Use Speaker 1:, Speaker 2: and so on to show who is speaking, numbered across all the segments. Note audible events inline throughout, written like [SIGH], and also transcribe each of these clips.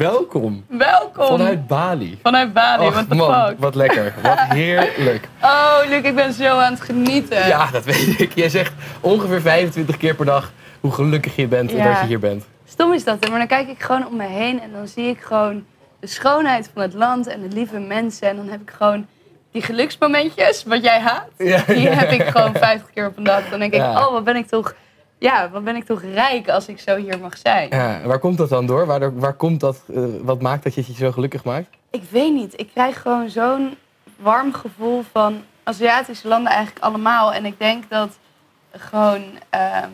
Speaker 1: Welkom
Speaker 2: Welkom!
Speaker 1: vanuit Bali.
Speaker 2: Vanuit Bali,
Speaker 1: Och,
Speaker 2: what the
Speaker 1: man,
Speaker 2: fuck?
Speaker 1: wat lekker. Wat [LAUGHS] heerlijk.
Speaker 2: Oh, Luc, ik ben zo aan het genieten.
Speaker 1: Ja, dat weet ik. Jij zegt ongeveer 25 keer per dag hoe gelukkig je bent
Speaker 2: Ja.
Speaker 1: dat je hier bent.
Speaker 2: Stom is dat, hè? maar dan kijk ik gewoon om me heen en dan zie ik gewoon de schoonheid van het land en de lieve mensen. En dan heb ik gewoon die geluksmomentjes, wat jij haat,
Speaker 1: Ja,
Speaker 2: die heb ik gewoon 50 keer op een dag. Dan denk ik,
Speaker 1: Ja.
Speaker 2: oh, wat ben ik toch, ja, wat ben ik toch rijk als ik zo hier mag zijn.
Speaker 1: Ja, waar komt dat dan door? Waar, waar komt dat, eh, wat maakt dat je je zo gelukkig maakt?
Speaker 2: Ik weet niet. Ik krijg gewoon zo'n warm gevoel van Aziatische landen eigenlijk allemaal. En ik denk dat gewoon ehm,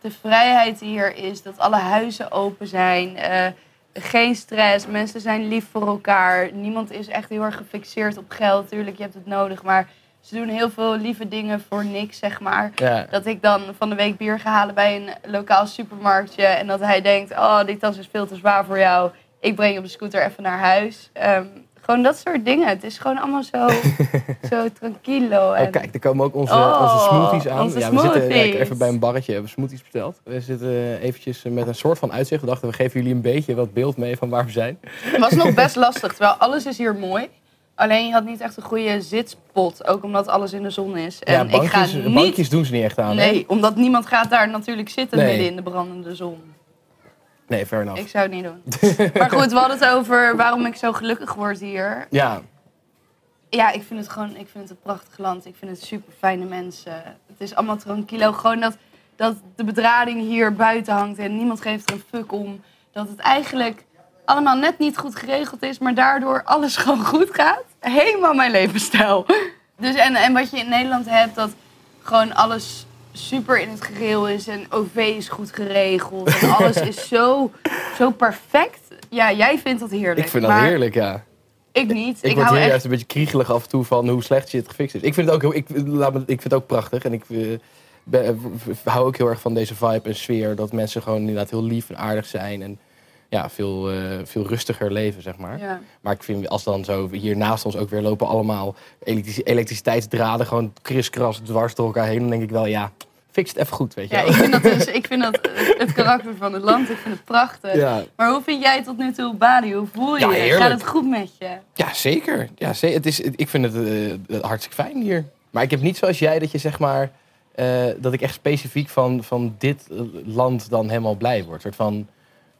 Speaker 2: de vrijheid die hier is, dat alle huizen open zijn, eh, geen stress, mensen zijn lief voor elkaar. Niemand is echt heel erg gefixeerd op geld. Tuurlijk, je hebt het nodig, maar ze doen heel veel lieve dingen voor niks, zeg maar.
Speaker 1: Ja.
Speaker 2: Dat ik dan van de week bier ga halen bij een lokaal supermarktje. En dat hij denkt, oh, die tas is veel te zwaar voor jou. Ik breng je op de scooter even naar huis. Ehm, gewoon dat soort dingen. Het is gewoon allemaal zo, [LAUGHS] zo tranquilo. En...
Speaker 1: Oh, kijk, er komen ook onze,
Speaker 2: Oh,
Speaker 1: onze smoothies aan.
Speaker 2: onze
Speaker 1: ja, we zitten ja, even bij een barretje, hebben smoothies besteld. We zitten eventjes met een soort van uitzicht. We dachten, we geven jullie een beetje wat beeld mee van waar we zijn.
Speaker 2: Het was nog [LAUGHS] best lastig, terwijl alles is hier mooi. Alleen je had niet echt een goede zitspot, ook omdat alles in de zon is. En
Speaker 1: ja,
Speaker 2: ik ga
Speaker 1: bankjes,
Speaker 2: niet...
Speaker 1: bankjes doen ze niet echt aan. hè?
Speaker 2: Nee, omdat niemand gaat daar natuurlijk zitten
Speaker 1: Nee.
Speaker 2: midden in de brandende zon.
Speaker 1: Nee, fair enough.
Speaker 2: Ik zou het niet doen. maar goed, we hadden het over waarom ik zo gelukkig word hier.
Speaker 1: Ja,
Speaker 2: Ja, ik vind het gewoon ik vind het een prachtig land. Ik vind het super fijne mensen. Het is allemaal tranquilo. Gewoon dat, dat de bedrading hier buiten hangt en niemand geeft er een fuck om. Dat het eigenlijk allemaal net niet goed geregeld is, maar daardoor alles [LAUGHS] gewoon goed gaat. Helemaal mijn levensstijl. Dus en, en wat je in Nederland hebt, dat gewoon alles super in het gereel is en OV is goed geregeld en [LAUGHS] alles is zo, zo perfect. Ja, jij vindt dat heerlijk.
Speaker 1: ik vind dat
Speaker 2: maar
Speaker 1: heerlijk, ja.
Speaker 2: Ik niet.
Speaker 1: Ik,
Speaker 2: Ik,
Speaker 1: word
Speaker 2: hou
Speaker 1: hier
Speaker 2: echt
Speaker 1: juist een beetje kriegelig af en toe van hoe slecht shit gefixt is. Ik vind het ook, heel, ik, laat me, ik vind het ook prachtig. En ik eh, ben- v- hou ook heel erg van deze vibe en sfeer. Dat mensen gewoon inderdaad heel lief en aardig zijn. En ja, veel, eh, veel rustiger leven, zeg maar.
Speaker 2: Ja.
Speaker 1: Maar ik vind als dan zo hier naast ons ook weer lopen allemaal elektrici- elektriciteitsdraden gewoon kriskras dwars door elkaar heen. Dan denk ik wel, ja, fix het even goed, weet je
Speaker 2: Ja,
Speaker 1: wel.
Speaker 2: ik vind dat, [LAUGHS] dus, ik vind dat het, het karakter van het land. Ik vind het prachtig.
Speaker 1: Ja.
Speaker 2: Maar hoe vind jij tot nu toe Bali? Hoe voel je
Speaker 1: Ja,
Speaker 2: je?
Speaker 1: heerlijk.
Speaker 2: Gaat het goed met je?
Speaker 1: Ja, zeker. Ja, het is, ik vind het eh, hartstikke fijn hier. Maar ik heb niet zoals jij dat je zeg maar... eh, dat ik echt specifiek van, van dit eh, land dan helemaal blij word. Soort van,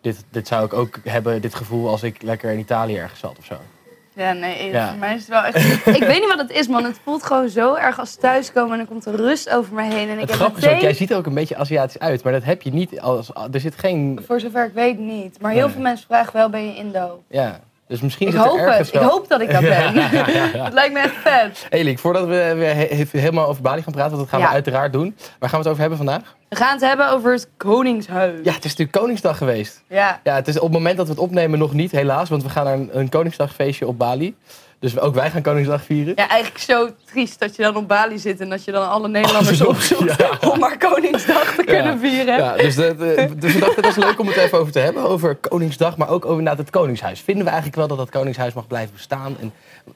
Speaker 1: dit, dit zou ik ook hebben, dit gevoel als ik lekker in Italië ergens zat of zo.
Speaker 2: Ja, nee,
Speaker 1: Ja.
Speaker 2: voor mij is het wel echt... [LAUGHS] ik weet niet wat het is, man. Het voelt gewoon zo erg als thuiskomen en dan komt er rust over me heen. En ik
Speaker 1: Het
Speaker 2: heb
Speaker 1: grappige is ook,
Speaker 2: meteen,
Speaker 1: jij ziet er ook een beetje Aziatisch uit. Maar dat heb je niet als... Er zit geen...
Speaker 2: voor zover ik weet, niet. Maar heel
Speaker 1: Nee.
Speaker 2: veel mensen vragen wel, ben je Indo?
Speaker 1: Ja, dus misschien
Speaker 2: Ik
Speaker 1: zit er
Speaker 2: hoop
Speaker 1: ergens
Speaker 2: het. Ik hoop dat ik dat [LAUGHS] ben. [LAUGHS] Het lijkt me echt vet.
Speaker 1: Hey Liek, voordat we he- helemaal over Bali gaan praten, want dat gaan we uiteraard doen. Waar gaan we het over hebben vandaag?
Speaker 2: We gaan het hebben over het Koningshuis.
Speaker 1: Ja, het is natuurlijk Koningsdag geweest.
Speaker 2: Ja.
Speaker 1: Ja, het is op het moment dat we het opnemen nog niet, helaas. Want we gaan naar een, een Koningsdagfeestje op Bali. Dus ook wij gaan Koningsdag vieren.
Speaker 2: Ja, eigenlijk zo triest dat je dan op Bali zit en dat je dan alle Nederlanders opzoekt
Speaker 1: Ja.
Speaker 2: om maar Koningsdag te kunnen vieren.
Speaker 1: Ja, dus, de, de- dus we dachten, dat is leuk om het even over te hebben. Over Koningsdag, maar ook over inderdaad het Koningshuis. Vinden we eigenlijk wel dat dat Koningshuis mag blijven bestaan? En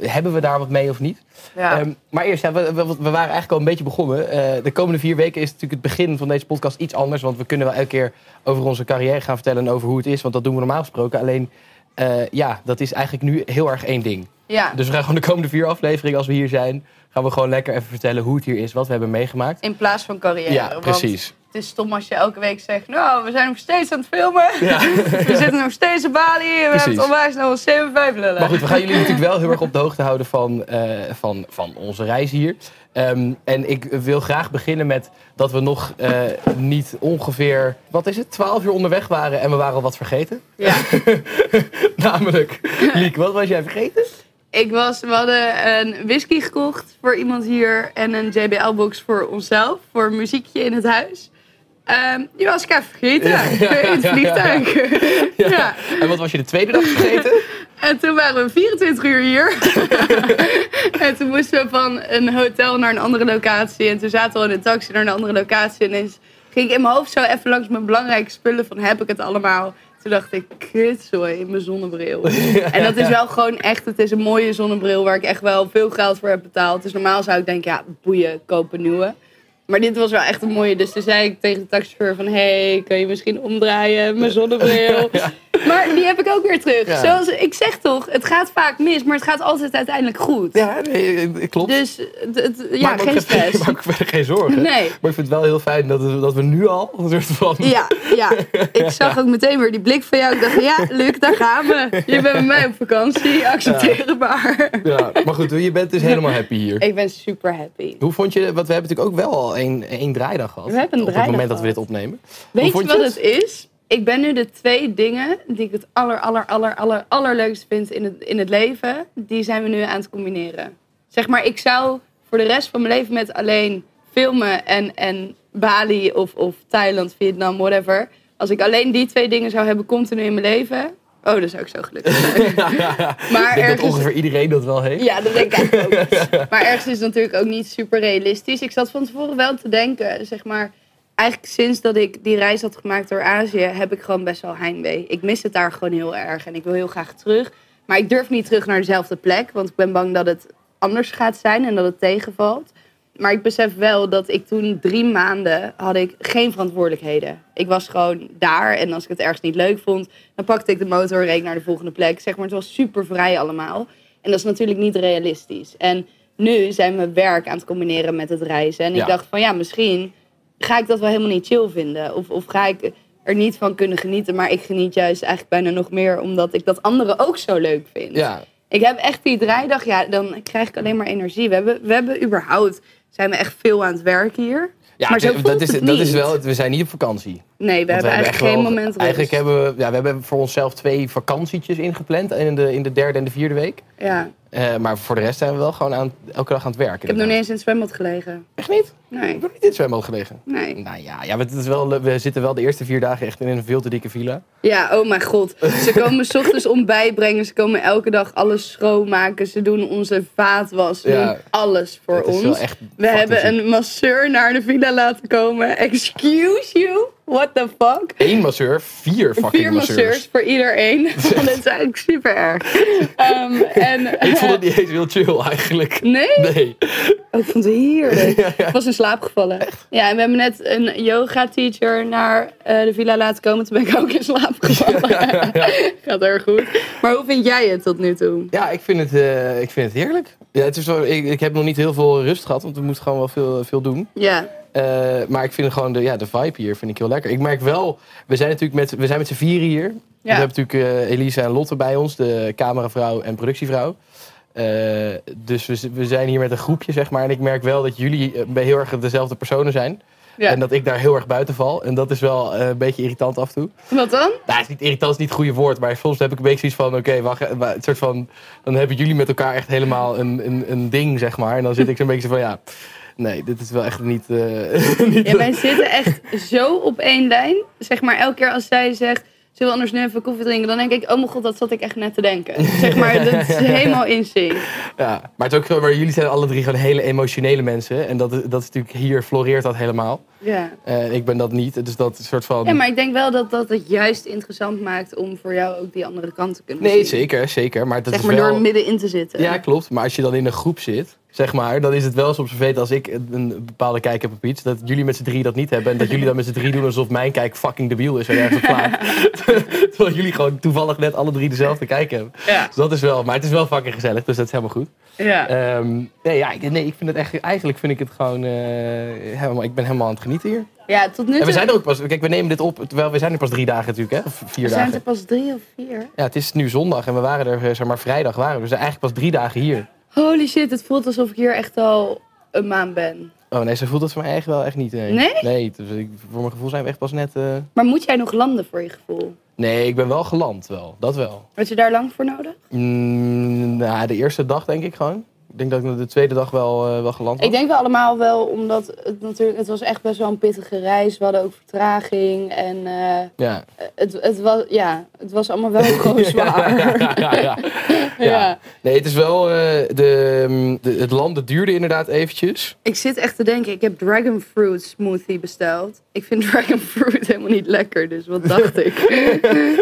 Speaker 1: hebben we daar wat mee of niet?
Speaker 2: Ja.
Speaker 1: Ehm, maar eerst, ja, we, we, we waren eigenlijk al een beetje begonnen. Eh, de komende vier weken is natuurlijk het begin van deze podcast iets anders. Want we kunnen wel elke keer over onze carrière gaan vertellen en over hoe het is. Want dat doen we normaal gesproken. Alleen, eh, ja, dat is eigenlijk nu heel erg één ding.
Speaker 2: Ja.
Speaker 1: Dus we gaan gewoon de komende vier afleveringen, als we hier zijn, gaan we gewoon lekker even vertellen hoe het hier is, wat we hebben meegemaakt.
Speaker 2: In plaats van carrière.
Speaker 1: Ja,
Speaker 2: want
Speaker 1: precies.
Speaker 2: Het is stom als je elke week zegt, nou, we zijn nog steeds aan het filmen.
Speaker 1: Ja. [LAUGHS]
Speaker 2: We zitten nog steeds op Bali en we
Speaker 1: Precies.
Speaker 2: hebben het onwijs nog 7 5 lullen.
Speaker 1: Maar goed, we gaan jullie natuurlijk wel heel erg op de hoogte houden van, eh, van, van onze reis hier. Ehm, en ik wil graag beginnen met dat we nog eh, niet ongeveer, wat is het, 12 uur onderweg waren en we waren al wat vergeten.
Speaker 2: Ja. [LAUGHS]
Speaker 1: Namelijk, Liek, wat was jij vergeten?
Speaker 2: Ik was, we hadden een whisky gekocht voor iemand hier en een JBL-box voor onszelf, voor een muziekje in het huis. Ehm, die was ik even vergeten. [LAUGHS] In het vliegtuig. [LAUGHS] ja.
Speaker 1: En wat was je de tweede dag vergeten? [LAUGHS]
Speaker 2: En toen waren we 24 uur hier. en toen moesten we van een hotel naar een andere locatie. En toen zaten we in een taxi naar een andere locatie. En ineens ging ik in mijn hoofd zo even langs mijn belangrijke spullen van heb ik het allemaal? Toen dacht ik, kutzooi, mijn zonnebril. [LAUGHS] En dat is wel gewoon echt, het is een mooie zonnebril waar ik echt wel veel geld voor heb betaald. Dus normaal zou ik denken, ja, boeien, koop een nieuwe. Maar dit was wel echt een mooie. Dus toen zei ik tegen de taxichauffeur van... Hé, hey, kun je misschien omdraaien, mijn zonnebril? [LAUGHS] Maar die heb ik ook weer terug.
Speaker 1: Ja.
Speaker 2: Zoals ik zeg toch, het gaat vaak mis, maar het gaat altijd uiteindelijk goed.
Speaker 1: Ja, nee, eh, klopt.
Speaker 2: Dus het, ja,
Speaker 1: Maak
Speaker 2: geen stress. [LAUGHS]
Speaker 1: Maak me verder geen zorgen.
Speaker 2: Nee.
Speaker 1: Maar ik vind het wel heel fijn dat, we- dat we nu al een soort van...
Speaker 2: Ja, ja, [LAUGHS] ik zag ook meteen weer die blik van jou. Ik dacht, ja, Luc, daar gaan we. Je bent met mij op vakantie, accepteerbaar.
Speaker 1: Ja, maar goed, je bent dus helemaal happy hier.
Speaker 2: Ik ben super happy.
Speaker 1: Hoe vond je, want we hebben natuurlijk ook wel al één, één draaidag gehad.
Speaker 2: We hebben een
Speaker 1: Op het moment dat we dit opnemen.
Speaker 2: Weet je wat het is? Ik ben nu de twee dingen die ik het aller, aller, aller, aller, allerleukst vind in het, in het leven, die zijn we nu aan het combineren. Zeg maar, ik zou voor de rest van mijn leven met alleen filmen en, en Bali of, of Thailand, Vietnam, whatever. Als ik alleen die twee dingen zou hebben continu in mijn leven, oh, dan zou ik zo gelukkig zijn. [LAUGHS] maar
Speaker 1: Ik denk dat
Speaker 2: ergens,
Speaker 1: ongeveer iedereen dat wel heeft.
Speaker 2: ja, dat denk ik eigenlijk ook. [LAUGHS] Maar ergens is het natuurlijk ook niet super realistisch. Ik zat van tevoren wel te denken, zeg maar... Eigenlijk sinds dat ik die reis had gemaakt door Azië... heb ik gewoon best wel heimwee. Ik mis het daar gewoon heel erg en ik wil heel graag terug. Maar ik durf niet terug naar dezelfde plek... want ik ben bang dat het anders gaat zijn en dat het tegenvalt. Maar ik besef wel dat ik toen drie maanden had ik geen verantwoordelijkheden. Ik was gewoon daar en als ik het ergens niet leuk vond, dan pakte ik de motor en reed naar de volgende plek. Zeg maar, het was super vrij allemaal. En dat is natuurlijk niet realistisch. En nu zijn we werk aan het combineren met het reizen. En
Speaker 1: Ja.
Speaker 2: ik dacht van ja, misschien ga ik dat wel helemaal niet chill vinden. Of, of ga ik er niet van kunnen genieten. Maar ik geniet juist eigenlijk bijna nog meer omdat ik dat anderen ook zo leuk vind.
Speaker 1: Ja,
Speaker 2: Ik heb echt die draaidag, ja, dan krijg ik alleen maar energie. We hebben, we hebben überhaupt, zijn we echt veel aan het werk hier.
Speaker 1: ja
Speaker 2: maar zo
Speaker 1: dat, is,
Speaker 2: het
Speaker 1: dat is wel, we zijn niet op vakantie.
Speaker 2: Nee, we hebben eigenlijk geen
Speaker 1: wel-
Speaker 2: moment rust.
Speaker 1: Eigenlijk hebben we, ja, we hebben voor onszelf twee vakantietjes ingepland in de, in de derde en de vierde week.
Speaker 2: Ja,
Speaker 1: Eh, maar voor de rest zijn we wel gewoon aan, elke dag aan het werken.
Speaker 2: ik heb nog niet eens in het zwembad gelegen.
Speaker 1: Echt niet?
Speaker 2: Nee,
Speaker 1: Ik heb niet in het zwembad gelegen.
Speaker 2: nee.
Speaker 1: Nou ja, ja het is wel, we zitten wel de eerste vier dagen echt in een veel te dikke villa.
Speaker 2: Ja, oh mijn god. Ze [LAUGHS] komen 's ochtends ontbijt brengen. Ze komen elke dag alles schoonmaken. Ze doen onze vaatwas. Ze
Speaker 1: Ja.
Speaker 2: doen alles voor ons.
Speaker 1: wel echt
Speaker 2: We hebben een masseur naar de villa laten komen. Excuse you? What the fuck?
Speaker 1: Eén masseur, vier fucking
Speaker 2: Vier masseurs voor iedereen. [LAUGHS] [LAUGHS] Dit is eigenlijk super erg. Ehm, en,
Speaker 1: Ik vond het niet eens heel chill eigenlijk.
Speaker 2: Nee?
Speaker 1: Nee.
Speaker 2: Oh, ik vond het heerlijk. [LAUGHS] Ik was in slaap gevallen. Ja, en we hebben net een yoga teacher naar eh, de villa laten komen. Toen ben ik ook in slaap gevallen. Gaat erg goed. Maar hoe vind jij het tot nu toe?
Speaker 1: Ja, ik vind het, eh, ik vind het heerlijk. Ja, het is wel, ik, ik heb nog niet heel veel rust gehad, want we moeten gewoon wel veel, veel doen.
Speaker 2: Ja,
Speaker 1: Eh, maar ik vind gewoon de, ja, de vibe hier vind ik heel lekker. Ik merk wel, we zijn natuurlijk met, we zijn met z'n vieren hier. We hebben natuurlijk eh, Elisa en Lotte bij ons, de cameravrouw en productievrouw. Eh, dus we, we zijn hier met een groepje, zeg maar. En ik merk wel dat jullie heel erg dezelfde personen zijn.
Speaker 2: ja.
Speaker 1: En dat ik daar heel erg buiten val. En dat is wel een beetje irritant af en toe.
Speaker 2: Wat dan?
Speaker 1: Nou, is niet irritant, is niet het goede woord. Maar soms heb ik een beetje zoiets van, oké, wacht. wa- Het soort van, dan hebben jullie met elkaar echt helemaal een, een, een ding, zeg maar. En dan zit ik zo'n beetje van, ja, nee, dit is wel echt niet... eh, [LAUGHS] niet
Speaker 2: Ja, wij zitten echt zo op één lijn. Zeg maar, elke keer als zij zegt... Zullen we anders nu even koffie drinken? Dan denk ik, oh mijn god, dat zat ik echt net te denken. [LAUGHS] Zeg maar, dat is helemaal in sync.
Speaker 1: Ja, maar, het is ook maar jullie zijn alle drie gewoon hele emotionele mensen. En dat, is- dat is natuurlijk, hier floreert dat helemaal.
Speaker 2: Ja.
Speaker 1: Eh, ik ben dat niet, dus dat soort van...
Speaker 2: ja, maar ik denk wel dat dat het juist interessant maakt om voor jou ook die andere kant te kunnen
Speaker 1: Nee,
Speaker 2: zien.
Speaker 1: zeker, zeker. Maar dat
Speaker 2: Zeg
Speaker 1: is
Speaker 2: maar
Speaker 1: wel...
Speaker 2: door middenin te zitten.
Speaker 1: Ja, klopt. Maar als je dan in een groep zit, zeg maar, dan is het wel soms vervelend als ik een bepaalde kijk heb op iets, dat jullie met z'n drie dat niet hebben en dat jullie dan met z'n drie doen alsof mijn kijk fucking debiel is en ergens op slaat. [LAUGHS] Terwijl jullie gewoon toevallig net alle drie dezelfde kijk hebben.
Speaker 2: Ja.
Speaker 1: Dus dat is wel, maar het is wel fucking gezellig, dus dat is helemaal goed.
Speaker 2: ja.
Speaker 1: Ehm, nee, ja, ik, nee, ik vind het echt, eigenlijk vind ik het gewoon, eh, helemaal, ik ben helemaal aan het genieten hier.
Speaker 2: Ja, tot nu toe.
Speaker 1: En we zijn er ook pas, kijk, we nemen dit op, terwijl we zijn er pas drie dagen natuurlijk, hè? Of vier
Speaker 2: We zijn
Speaker 1: dagen.
Speaker 2: er pas drie of vier.
Speaker 1: Ja, het is nu zondag en we waren er, eh, zeg maar, vrijdag waren we. Dus we zijn eigenlijk pas drie dagen hier.
Speaker 2: Holy shit, het voelt alsof ik hier echt al een maand ben.
Speaker 1: Oh nee, ze voelt dat voor mij echt wel echt niet. Nee?
Speaker 2: Nee?
Speaker 1: Nee, dus ik, voor mijn gevoel zijn we echt pas net... eh,
Speaker 2: Maar moet jij nog landen voor je gevoel?
Speaker 1: Nee, ik ben wel geland wel. Dat wel.
Speaker 2: Had je daar lang voor nodig?
Speaker 1: Mm, nou, de eerste dag denk ik gewoon. Ik denk dat ik de tweede dag wel, eh, wel geland was.
Speaker 2: Ik denk wel allemaal wel, omdat het natuurlijk, het was echt best wel een pittige reis. We hadden ook vertraging en eh,
Speaker 1: Ja.
Speaker 2: het, het, was, ja, het was allemaal wel [LAUGHS] gewoon zwaar.
Speaker 1: ja, [LAUGHS] ja, ja. Nee, het is wel... eh, de, mm, de, het landen duurde inderdaad eventjes.
Speaker 2: Ik zit echt te denken, ik heb dragon fruit smoothie besteld. Ik vind [LAUGHS] dragon fruit helemaal niet lekker, dus wat dacht ik?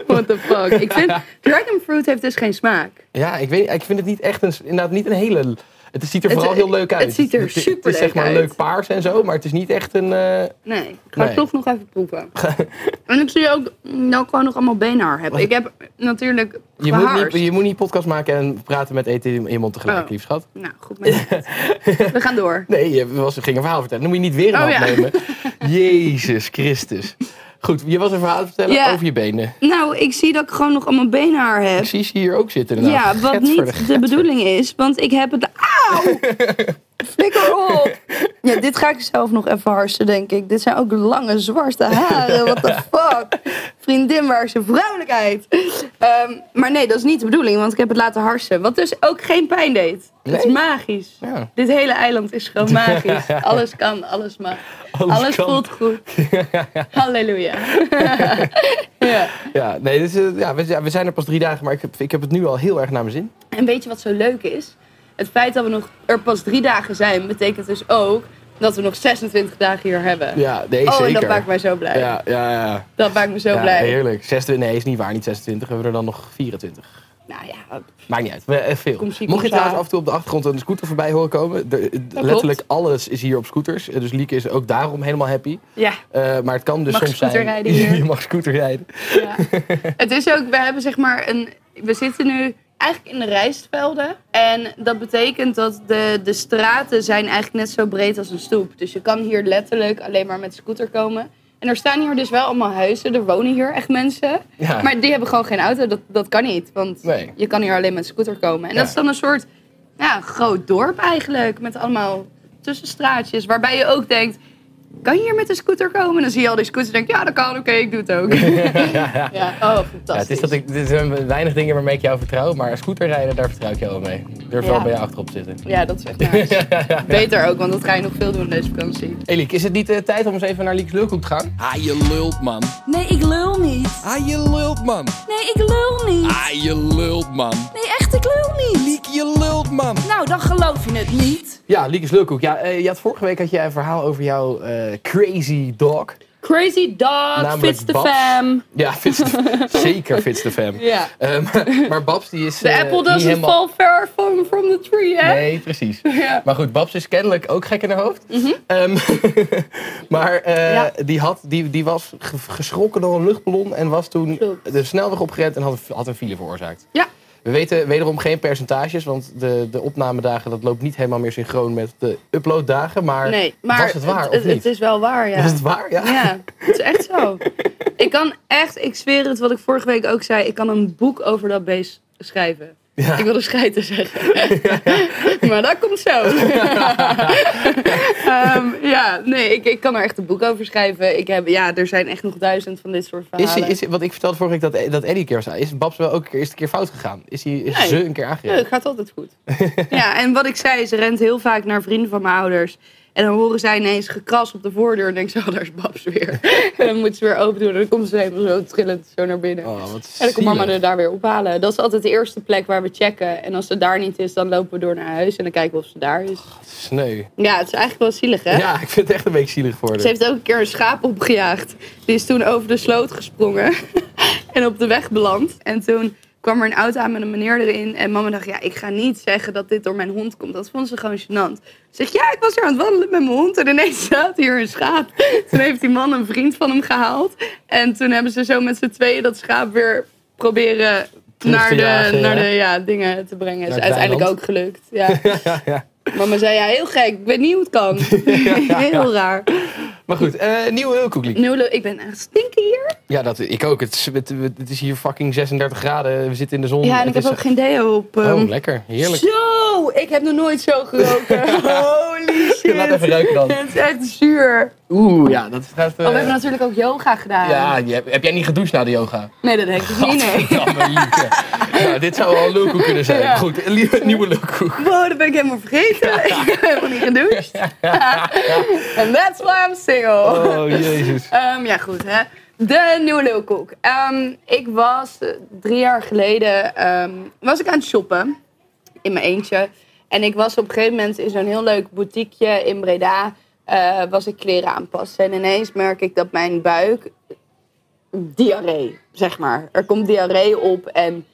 Speaker 2: What the fuck? Ik vind, dragon fruit heeft dus geen smaak.
Speaker 1: Ja, ik, weet, ik vind het niet echt een, inderdaad niet een hele... Het ziet er
Speaker 2: Het-
Speaker 1: vooral heel leuk uit.
Speaker 2: het ziet er
Speaker 1: Het is zeg maar
Speaker 2: uit.
Speaker 1: leuk paars en zo, maar het is niet echt een... eh,
Speaker 2: Nee, ik ga
Speaker 1: Nee.
Speaker 2: toch nog even proeven. [LAUGHS] en ik zie ook ik gewoon nog allemaal beenhaar heb. Ik heb natuurlijk
Speaker 1: je, moet niet, je moet niet podcast maken en praten met eten in je mond tegelijk,
Speaker 2: Oh.
Speaker 1: lief schat.
Speaker 2: Nou, goed met je. [LAUGHS] We gaan door.
Speaker 1: Nee, je was, ging een verhaal vertellen. Dan moet je niet weer een
Speaker 2: Oh, ja.
Speaker 1: nemen. [LAUGHS] Jezus Christus. Goed, je was een verhaal vertellen
Speaker 2: Ja.
Speaker 1: over je benen.
Speaker 2: Nou, ik zie dat ik gewoon nog allemaal beenhaar heb.
Speaker 1: Ze hier ook zitten. inderdaad.
Speaker 2: Ja, wat
Speaker 1: Getver
Speaker 2: niet de
Speaker 1: getver.
Speaker 2: bedoeling is, want ik heb het... Auw! [LAUGHS] Flikker op! [LAUGHS] Ja, dit ga ik zelf nog even harsen, denk ik. Dit zijn ook lange, zwarte haren. What the [LAUGHS] fuck? Vriendin, waar is je vrouwelijkheid? Ehm, maar nee, dat is niet de bedoeling, want ik heb het laten harsen. Wat dus ook geen pijn deed. Het is magisch.
Speaker 1: Ja.
Speaker 2: Dit hele eiland is gewoon [LAUGHS] magisch. Alles kan, alles mag.
Speaker 1: Alles
Speaker 2: Alles,
Speaker 1: kan.
Speaker 2: voelt goed. Halleluja. ja.
Speaker 1: Ja, nee, we, ja, we zijn er pas drie dagen, maar ik heb, ik heb het nu al heel erg naar mijn zin.
Speaker 2: En weet je wat zo leuk is? Het feit dat we nog er pas drie dagen zijn, betekent dus ook dat we nog 26 dagen hier hebben.
Speaker 1: Ja, nee,
Speaker 2: oh,
Speaker 1: zeker.
Speaker 2: en dat maakt mij zo blij.
Speaker 1: Ja, ja, ja.
Speaker 2: Dat maakt me zo
Speaker 1: ja,
Speaker 2: blij.
Speaker 1: heerlijk. 26, nee, is niet waar, niet 26. We hebben er dan nog 24.
Speaker 2: Nou ja,
Speaker 1: Maakt niet uit. We, eh, veel. Mocht je trouwens af en toe op de achtergrond een scooter voorbij horen komen. de- de- letterlijk alles is hier op scooters. Eh, Dus Lieke is ook daarom helemaal happy.
Speaker 2: ja.
Speaker 1: Eh, maar het kan dus
Speaker 2: Mag
Speaker 1: soms zijn...
Speaker 2: rijden hier? [LAUGHS]
Speaker 1: je mag scooter rijden.
Speaker 2: ja. Het is ook, we hebben zeg maar een. We zitten nu eigenlijk in de rijstvelden. En dat betekent dat de, de straten zijn eigenlijk net zo breed als een stoep. Dus je kan hier letterlijk alleen maar met scooter komen. En er staan hier dus wel allemaal huizen. Er wonen hier echt mensen.
Speaker 1: Ja.
Speaker 2: Maar die hebben gewoon geen auto. Dat, dat kan niet. Want
Speaker 1: Nee.
Speaker 2: je kan hier alleen met scooter komen. En
Speaker 1: Ja.
Speaker 2: dat is dan een soort ja, groot dorp eigenlijk. Met allemaal tussenstraatjes. Waarbij je ook denkt... Kan je hier met een scooter komen? En dan zie je al die scooters en denk je, ja, dat kan, oké, ik doe het ook. [LAUGHS] ja, oh, fantastisch.
Speaker 1: Ja, het is dat ik, dit zijn weinig dingen waarmee ik jou vertrouw. Maar scooterrijden, daar vertrouw ik jou wel mee. Ik durf wel
Speaker 2: Ja.
Speaker 1: bij je achterop te zitten.
Speaker 2: Ja, dat is echt nice. [LAUGHS] Beter ook, want dat ga je nog veel doen deze vakantie.
Speaker 1: Eliek, is het niet eh, tijd om eens even naar Liek's Lulkoek te gaan?
Speaker 3: Ah, je lult, man.
Speaker 4: Nee, ik lul niet.
Speaker 3: Ah, je lult, man.
Speaker 4: Nee, ik lul niet.
Speaker 3: Ah, je lult, man.
Speaker 4: Nee, echt, ik lul niet.
Speaker 3: Liek, je lult, man.
Speaker 4: Nou, dan geloof je het niet.
Speaker 1: Ja, Liek's Lulkoek. Ja, eh, je had vorige week had jij een verhaal over jouw eh, crazy dog.
Speaker 2: Crazy dog,
Speaker 1: Namelijk
Speaker 2: fits the
Speaker 1: Babs.
Speaker 2: fam.
Speaker 1: Ja, fits [LAUGHS] zeker fits the fam.
Speaker 2: Ja.
Speaker 1: Eh, maar, Babs die is
Speaker 2: The
Speaker 1: eh,
Speaker 2: apple doesn't
Speaker 1: helemaal...
Speaker 2: fall far from, from the tree, hè?
Speaker 1: Nee, precies. [LAUGHS]
Speaker 2: Ja.
Speaker 1: Maar goed, Babs is kennelijk ook gek in haar hoofd. Ehm, [LAUGHS] maar eh,
Speaker 2: Mhm. Ja.
Speaker 1: die, had, die, die was ge- geschrokken door een luchtballon en was toen
Speaker 2: Klopt.
Speaker 1: de snelweg opgerend en had, had een file veroorzaakt.
Speaker 2: Ja.
Speaker 1: We weten wederom geen percentages, want de, de opnamedagen dat loopt niet helemaal meer synchroon met de uploaddagen. Maar,
Speaker 2: Nee, maar
Speaker 1: was het waar
Speaker 2: het,
Speaker 1: of niet?
Speaker 2: het is wel waar, ja.
Speaker 1: Was het waar? Ja.
Speaker 2: Ja, het is echt zo. Ik kan echt, ik zweer het wat ik vorige week ook zei, ik kan een boek over dat beest schrijven.
Speaker 1: Ja.
Speaker 2: Ik wilde schijten zeggen. [LAUGHS] maar dat komt zo. [LAUGHS] Ehm, ja, nee, ik, ik kan er echt een boek over schrijven. Ik heb, ja, er zijn echt nog duizend van dit soort
Speaker 1: Is,
Speaker 2: verhalen.
Speaker 1: hij- is, wat ik vertelde vorige week dat, dat Eddie een keer zei, is Babs wel ook een keer, is een keer fout gegaan? Is, hij, is
Speaker 2: Nee.
Speaker 1: ze een keer
Speaker 2: Ja,
Speaker 1: aangereden?
Speaker 2: het gaat altijd goed. [LAUGHS] ja, en wat ik zei, ze rent heel vaak naar vrienden van mijn ouders. En dan horen zij ineens gekras op de voordeur. En denken ze, oh, daar is Babs weer. [LAUGHS] en dan moet ze weer open doen. En dan komt ze helemaal zo trillend zo naar binnen.
Speaker 1: Oh,
Speaker 2: En dan komt mama er daar weer ophalen. Dat is altijd de eerste plek waar we checken. En als ze daar niet is, dan lopen we door naar huis. En dan kijken we of ze daar is.
Speaker 1: Sneu.
Speaker 2: Ja, het is eigenlijk wel zielig, hè?
Speaker 1: Ja, ik vind het echt een beetje zielig voor
Speaker 2: Ze heeft ook een keer een schaap opgejaagd. Die is toen over de sloot gesprongen. [LAUGHS] en op de weg beland. En toen kwam er een auto aan met een meneer erin. En mama dacht, ja, ik ga niet zeggen dat dit door mijn hond komt. Dat vond ze gewoon gênant. Ze zegt, ja, ik was hier aan het wandelen met mijn hond. En ineens [LAUGHS] staat hier een schaap. Toen heeft die man een vriend van hem gehaald. En toen hebben ze zo met z'n tweeën dat schaap weer proberen... Naar de,
Speaker 1: jagen,
Speaker 2: naar de ja, dingen te brengen. Is uiteindelijk ook gelukt. Ja. [LAUGHS]
Speaker 1: ja, ja.
Speaker 2: Mama zei, ja, heel gek. Ik weet niet hoe het kan. [LAUGHS] [LAUGHS] Heel raar.
Speaker 1: Maar goed, eh nieuwe Hulkoeklie.
Speaker 2: Nu, ik ben echt stinken hier.
Speaker 1: Ja, dat, ik ook. Het is, het, het is hier fucking 36 graden. We zitten in de zon.
Speaker 2: Ja, en ik heb
Speaker 1: is-
Speaker 2: ook geen deo op.
Speaker 1: Oh,
Speaker 2: ehm.
Speaker 1: lekker. Heerlijk.
Speaker 2: Zo! Ik heb nog nooit zo [LAUGHS] geroken. Holy shit.
Speaker 1: Laat even ruiken dan.
Speaker 2: Het is echt zuur.
Speaker 1: Oeh, ja, dat is.
Speaker 2: Oh, we hebben natuurlijk ook yoga gedaan.
Speaker 1: Ja, je hebt- heb jij niet gedoucht na de yoga?
Speaker 2: Nee, dat denk ik niet, nee.
Speaker 1: Nou, dit zou wel een lulkoek kunnen zijn.
Speaker 2: Ja.
Speaker 1: Goed, een nieuwe lulkoek.
Speaker 2: Wow, dat ben ik helemaal vergeten. [LAUGHS] Ik heb helemaal niet gedoucht. [LAUGHS] And that's why I'm single.
Speaker 1: Oh, jezus.
Speaker 2: Ehm, ja, goed hè. De nieuwe lulkoek. Ehm, ik was eh, drie jaar geleden ehm, was ik aan het shoppen. In mijn eentje. En ik was op een gegeven moment in zo'n heel leuk boutiqueje in Breda. Eh, was ik kleren aanpassen. En ineens merk ik dat mijn buik... Diarree, zeg maar. Er komt diarree op en...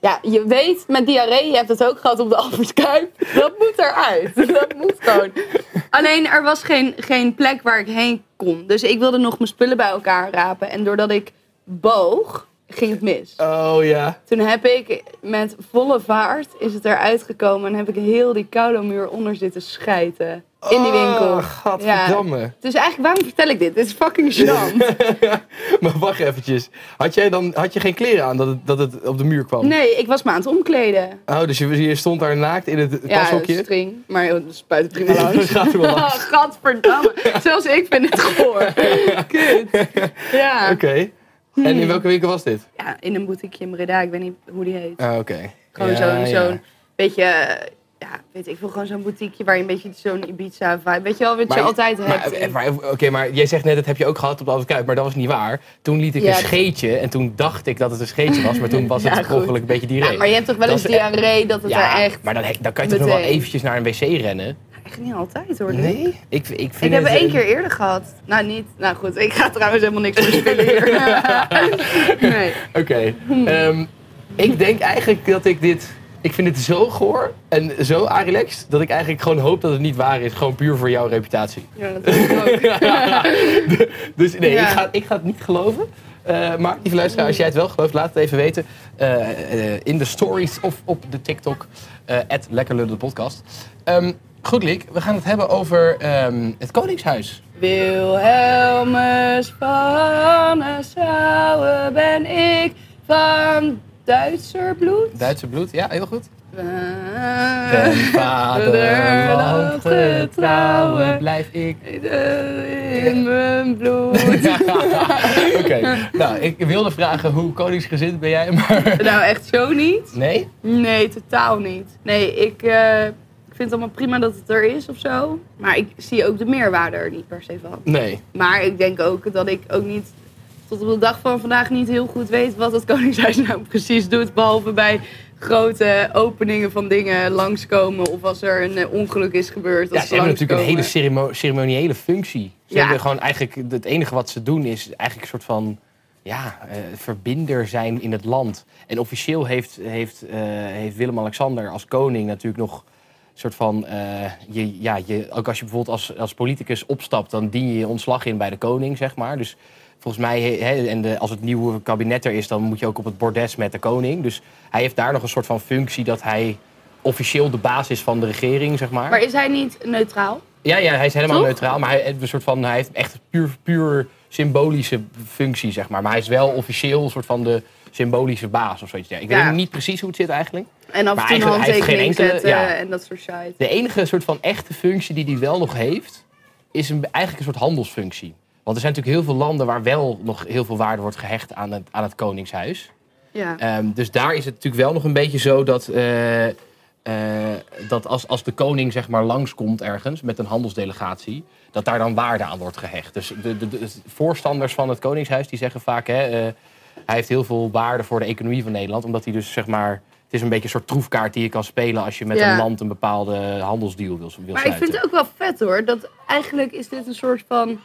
Speaker 2: Ja, je weet met diarree, je hebt het ook gehad op de [LAUGHS] Albert Kuip. Dat moet eruit. [LAUGHS] Dat moet gewoon. Alleen er was geen, geen plek waar ik heen kon. Dus ik wilde nog mijn spullen bij elkaar rapen. En doordat ik boog, ging het mis.
Speaker 1: Oh, ja.
Speaker 2: Toen heb ik met volle vaart is het eruit gekomen. En heb ik heel die koude muur onder zitten schijten. In die winkel.
Speaker 1: Oh, gadverdamme.
Speaker 2: Dus eigenlijk, waarom vertel ik dit? Dit is fucking gênant. [LAUGHS]
Speaker 1: Maar wacht eventjes. Had, jij dan, had je geen kleren aan dat het, dat het op de muur kwam?
Speaker 2: Nee, ik was me aan het omkleden.
Speaker 1: Oh, dus je, je stond daar naakt in het
Speaker 2: Ja,
Speaker 1: pashokje?
Speaker 2: string. Maar joh, dat spuit het prima [LAUGHS]
Speaker 1: Dat
Speaker 2: langs.
Speaker 1: gaat er wel langs. [LAUGHS]
Speaker 2: Gadverdamme. Zelfs ik vind het goor. Kut. Ja.
Speaker 1: Oké. En in welke winkel was dit?
Speaker 2: ja, in een boutique in Breda. Ik weet niet hoe die heet.
Speaker 1: Ah, oké.
Speaker 2: Gewoon
Speaker 1: Ja,
Speaker 2: zo'n
Speaker 1: ja.
Speaker 2: zo'n beetje... Ja, weet ik veel, gewoon zo'n boutiqueje waar je een beetje zo'n Ibiza-vibe... Weet je wel, wat je altijd hebt.
Speaker 1: maar, Oké, maar jij zegt net, dat heb je ook gehad op de Kuip, maar dat was niet waar. Toen liet ik
Speaker 2: Ja,
Speaker 1: een scheetje en toen dacht ik dat het een scheetje was, maar toen [LAUGHS] was het per ongeluk een beetje diarree.
Speaker 2: Ja, maar je hebt toch wel eens diarree dat het
Speaker 1: Ja,
Speaker 2: er echt...
Speaker 1: maar dan, dan kan je toch nog wel eventjes naar een wc rennen?
Speaker 2: Echt niet altijd hoor.
Speaker 1: Nee? Ik, ik vind
Speaker 2: Ik heb
Speaker 1: het,
Speaker 2: één keer eerder gehad. Nou, niet. Nou goed, ik ga trouwens helemaal niks meer spelen hier. [LAUGHS] nee.
Speaker 1: Oké. ehm, ik denk eigenlijk dat ik dit... Ik vind het zo goor en zo arilex dat ik eigenlijk gewoon hoop dat het niet waar is. Gewoon puur voor jouw reputatie.
Speaker 2: Ja, dat is ook. [LAUGHS]
Speaker 1: Dus nee,
Speaker 2: Ja.
Speaker 1: ik, ga, ik ga het niet geloven. Eh, maar lieve luisteraar, als jij het wel gelooft, laat het even weten. eh, eh, in de stories of op de TikTok. de podcast. Ehm, goed, Liek. We gaan het hebben over ehm, het Koningshuis.
Speaker 2: Wilhelmus van Nassau ben ik van Duitser bloed.
Speaker 1: Duitse bloed. Ja, heel goed.
Speaker 2: Ben
Speaker 1: En vaderland getrouwen blijf ik.
Speaker 2: in mijn bloed. [LAUGHS]
Speaker 1: Oké, nou, ik wilde vragen hoe koningsgezind ben jij, maar...
Speaker 2: nou, echt zo niet?
Speaker 1: Nee?
Speaker 2: Nee, totaal niet. Nee, ik, eh, ik vind het allemaal prima dat het er is of zo. Maar ik zie ook de meerwaarde er niet per se van.
Speaker 1: Nee.
Speaker 2: Maar ik denk ook dat ik ook niet tot op de dag van vandaag niet heel goed weet wat het [LAUGHS] Koningshuis nou precies doet. Behalve bij grote openingen van dingen langskomen. Of als er een eh, ongeluk is gebeurd.
Speaker 1: Ja, ze hebben natuurlijk een hele ceremo- ceremoniële functie. Ze
Speaker 2: Ja.
Speaker 1: hebben gewoon eigenlijk, het enige wat ze doen is eigenlijk een soort van ja, eh, verbinder zijn in het land. En officieel heeft, heeft, eh, heeft Willem-Alexander als koning natuurlijk nog een soort van, je, ja, je, ook als je bijvoorbeeld als, als politicus opstapt, dan dien je je ontslag in bij de koning, zeg maar. Dus volgens mij, en de, als het nieuwe kabinet er is, dan moet je ook op het bordes met de koning. Dus hij heeft daar nog een soort van functie dat hij officieel de baas is van de regering, zeg maar.
Speaker 2: Maar is hij niet neutraal?
Speaker 1: Ja, ja, hij is helemaal
Speaker 2: Toch?
Speaker 1: neutraal, maar hij, heeft een soort van, hij heeft echt een puur, puur symbolische functie, zeg maar. Maar hij is wel officieel een soort van de symbolische baas of zoiets. Ja, ik
Speaker 2: Ja.
Speaker 1: weet niet precies hoe het zit eigenlijk.
Speaker 2: En af en toe een handtekening
Speaker 1: enkele-
Speaker 2: zetten
Speaker 1: ja.
Speaker 2: en dat soort shit.
Speaker 1: De enige soort van echte functie die hij wel nog heeft, is een, eigenlijk een soort handelsfunctie. Want er zijn natuurlijk heel veel landen waar wel nog heel veel waarde wordt gehecht aan het, aan het Koningshuis.
Speaker 2: Ja.
Speaker 1: Ehm, dus daar is het natuurlijk wel nog een beetje zo dat, eh, eh, dat als, als de koning zeg maar langskomt ergens met een handelsdelegatie, dat daar dan waarde aan wordt gehecht. Dus de, de, de voorstanders van het Koningshuis die zeggen vaak, hè, eh, hij heeft heel veel waarde voor de economie van Nederland, omdat hij dus zeg maar, het is een beetje een soort troefkaart die je kan spelen als je met
Speaker 2: Ja.
Speaker 1: een land een bepaalde handelsdeal wil, wil
Speaker 2: Maar ik
Speaker 1: sluiten.
Speaker 2: vind het ook wel vet hoor. Dat eigenlijk is dit een soort van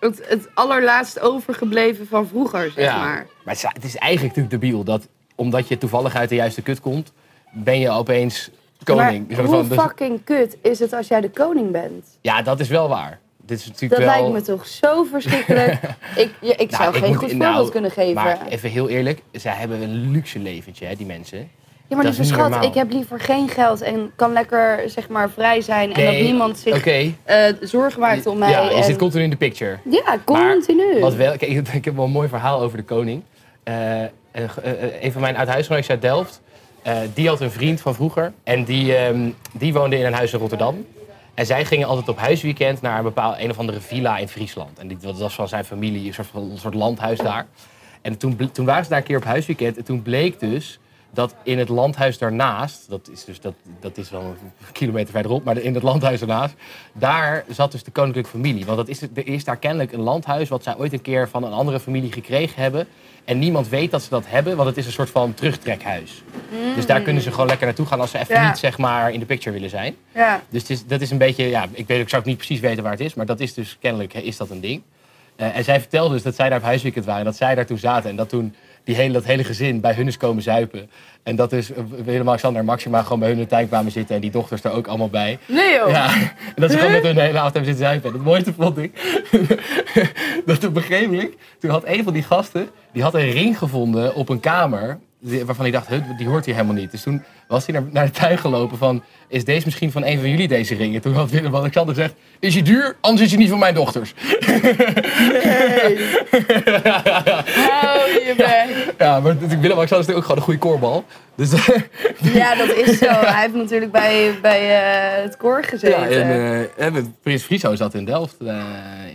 Speaker 2: het, het allerlaatste overgebleven van vroeger, zeg
Speaker 1: Ja.
Speaker 2: maar.
Speaker 1: Maar het is, eigenlijk natuurlijk debiel dat omdat je toevallig uit de juiste kut komt, ben je opeens koning.
Speaker 2: Maar hoe
Speaker 1: dus-
Speaker 2: fucking kut is het als jij de koning bent?
Speaker 1: Ja, dat is wel waar. Dit is natuurlijk
Speaker 2: Dat
Speaker 1: wel...
Speaker 2: lijkt me toch zo verschrikkelijk. [LAUGHS] ik ja, ik
Speaker 1: Nou,
Speaker 2: zou
Speaker 1: ik
Speaker 2: geen
Speaker 1: moet-
Speaker 2: goed
Speaker 1: nou,
Speaker 2: voorbeeld kunnen geven.
Speaker 1: Maar even heel eerlijk, zij hebben een luxe leventje, hè, die mensen.
Speaker 2: Ja, maar
Speaker 1: dat is
Speaker 2: lieve schat,
Speaker 1: normaal.
Speaker 2: ik heb liever geen geld en kan lekker zeg maar vrij zijn. En dat niemand zich
Speaker 1: Oké.
Speaker 2: eh, zorgen maakt om mij.
Speaker 1: Ja, je
Speaker 2: en-
Speaker 1: zit continu in de picture.
Speaker 2: Ja, continu.
Speaker 1: Wat wel, kijk, [LAUGHS] ik heb wel een mooi verhaal over de koning. Eh, een van mijn uithuisgenootjes uit Delft, die had een vriend van vroeger. En die, ehm, die woonde in een huis in Rotterdam. En zij gingen altijd op huisweekend naar een bepaald een of andere villa in Friesland. En dat was van zijn familie, een soort, een soort landhuis daar. En toen, toen waren ze daar een keer op huisweekend. En toen bleek dus dat in het landhuis daarnaast, dat is, dus, dat, dat is wel een kilometer verderop, maar in het landhuis daarnaast, daar zat dus de koninklijke familie. Want dat is, er is daar kennelijk een landhuis wat zij ooit een keer van een andere familie gekregen hebben. En niemand weet dat ze dat hebben, want het is een soort van terugtrekhuis. Dus daar kunnen ze gewoon lekker naartoe gaan als ze even
Speaker 2: Ja.
Speaker 1: niet zeg maar in de picture willen zijn.
Speaker 2: Ja.
Speaker 1: Dus het is, dat is een beetje, ja, ik, weet, ik zou ook niet precies weten waar het is, maar dat is dus kennelijk is dat een ding. Eh, en zij vertelde dus dat zij daar op huisweekend waren, dat zij daar toen zaten en dat toen die hele, dat hele gezin bij hun is komen zuipen. En dat dus eh, Willem-Alexander en Maxima gewoon bij hun in de tuin kwamen zitten en die dochters er ook allemaal bij.
Speaker 2: Nee joh.
Speaker 1: Ja, en dat ze gewoon met hun de hele avond hebben zitten zuipen. En het mooiste vond ik, [LAUGHS] dat op een gegeven moment, toen had een van die gasten, die had een ring gevonden op een kamer, waarvan hij dacht, "Huh, die hoort hier helemaal niet. Dus toen was hij naar, naar de tuin gelopen van, is deze misschien van een van jullie deze ring? En toen had Willem-Alexander gezegd, is hij duur? Anders is hij niet van mijn dochters.
Speaker 2: Hou je bek.
Speaker 1: Ja, maar Willem-Alexander is natuurlijk ook gewoon een goede koorbal. Dus
Speaker 2: Ja, dat is zo. [LAUGHS] Hij heeft natuurlijk bij, bij eh, het koor gezeten.
Speaker 1: ja, en, eh, Prins Friso zat in Delft. eh,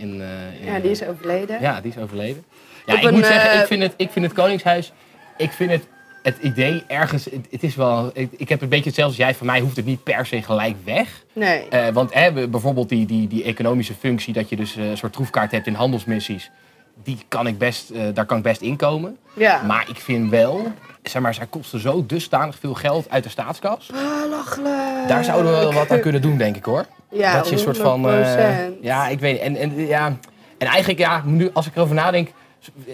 Speaker 1: in, eh, in-
Speaker 2: Ja, die is overleden.
Speaker 1: Ja, die is overleden. Ja,
Speaker 2: Op
Speaker 1: ik
Speaker 2: een,
Speaker 1: moet zeggen,
Speaker 2: eh,
Speaker 1: ik vind, het, ik vind het Koningshuis, ik vind het, het idee ergens, het, het is wel, ik, ik heb een beetje hetzelfde als jij, van mij hoeft het niet per se gelijk weg.
Speaker 2: Nee.
Speaker 1: Eh, want hè, bijvoorbeeld die, die, die economische functie, dat je dus eh, een soort troefkaart hebt in handelsmissies, die kan ik best, eh, daar kan ik best inkomen.
Speaker 2: Ja.
Speaker 1: Maar ik vind wel, zeg maar, zij kosten zo dusdanig veel geld uit de staatskas.
Speaker 2: Belachelijk.
Speaker 1: Daar zouden we wel wat aan kunnen doen, denk ik hoor.
Speaker 2: Ja,
Speaker 1: dat je een soort van.
Speaker 2: 100%.
Speaker 1: ja, ik weet. En, en, ja, en eigenlijk, ja, nu als ik erover nadenk.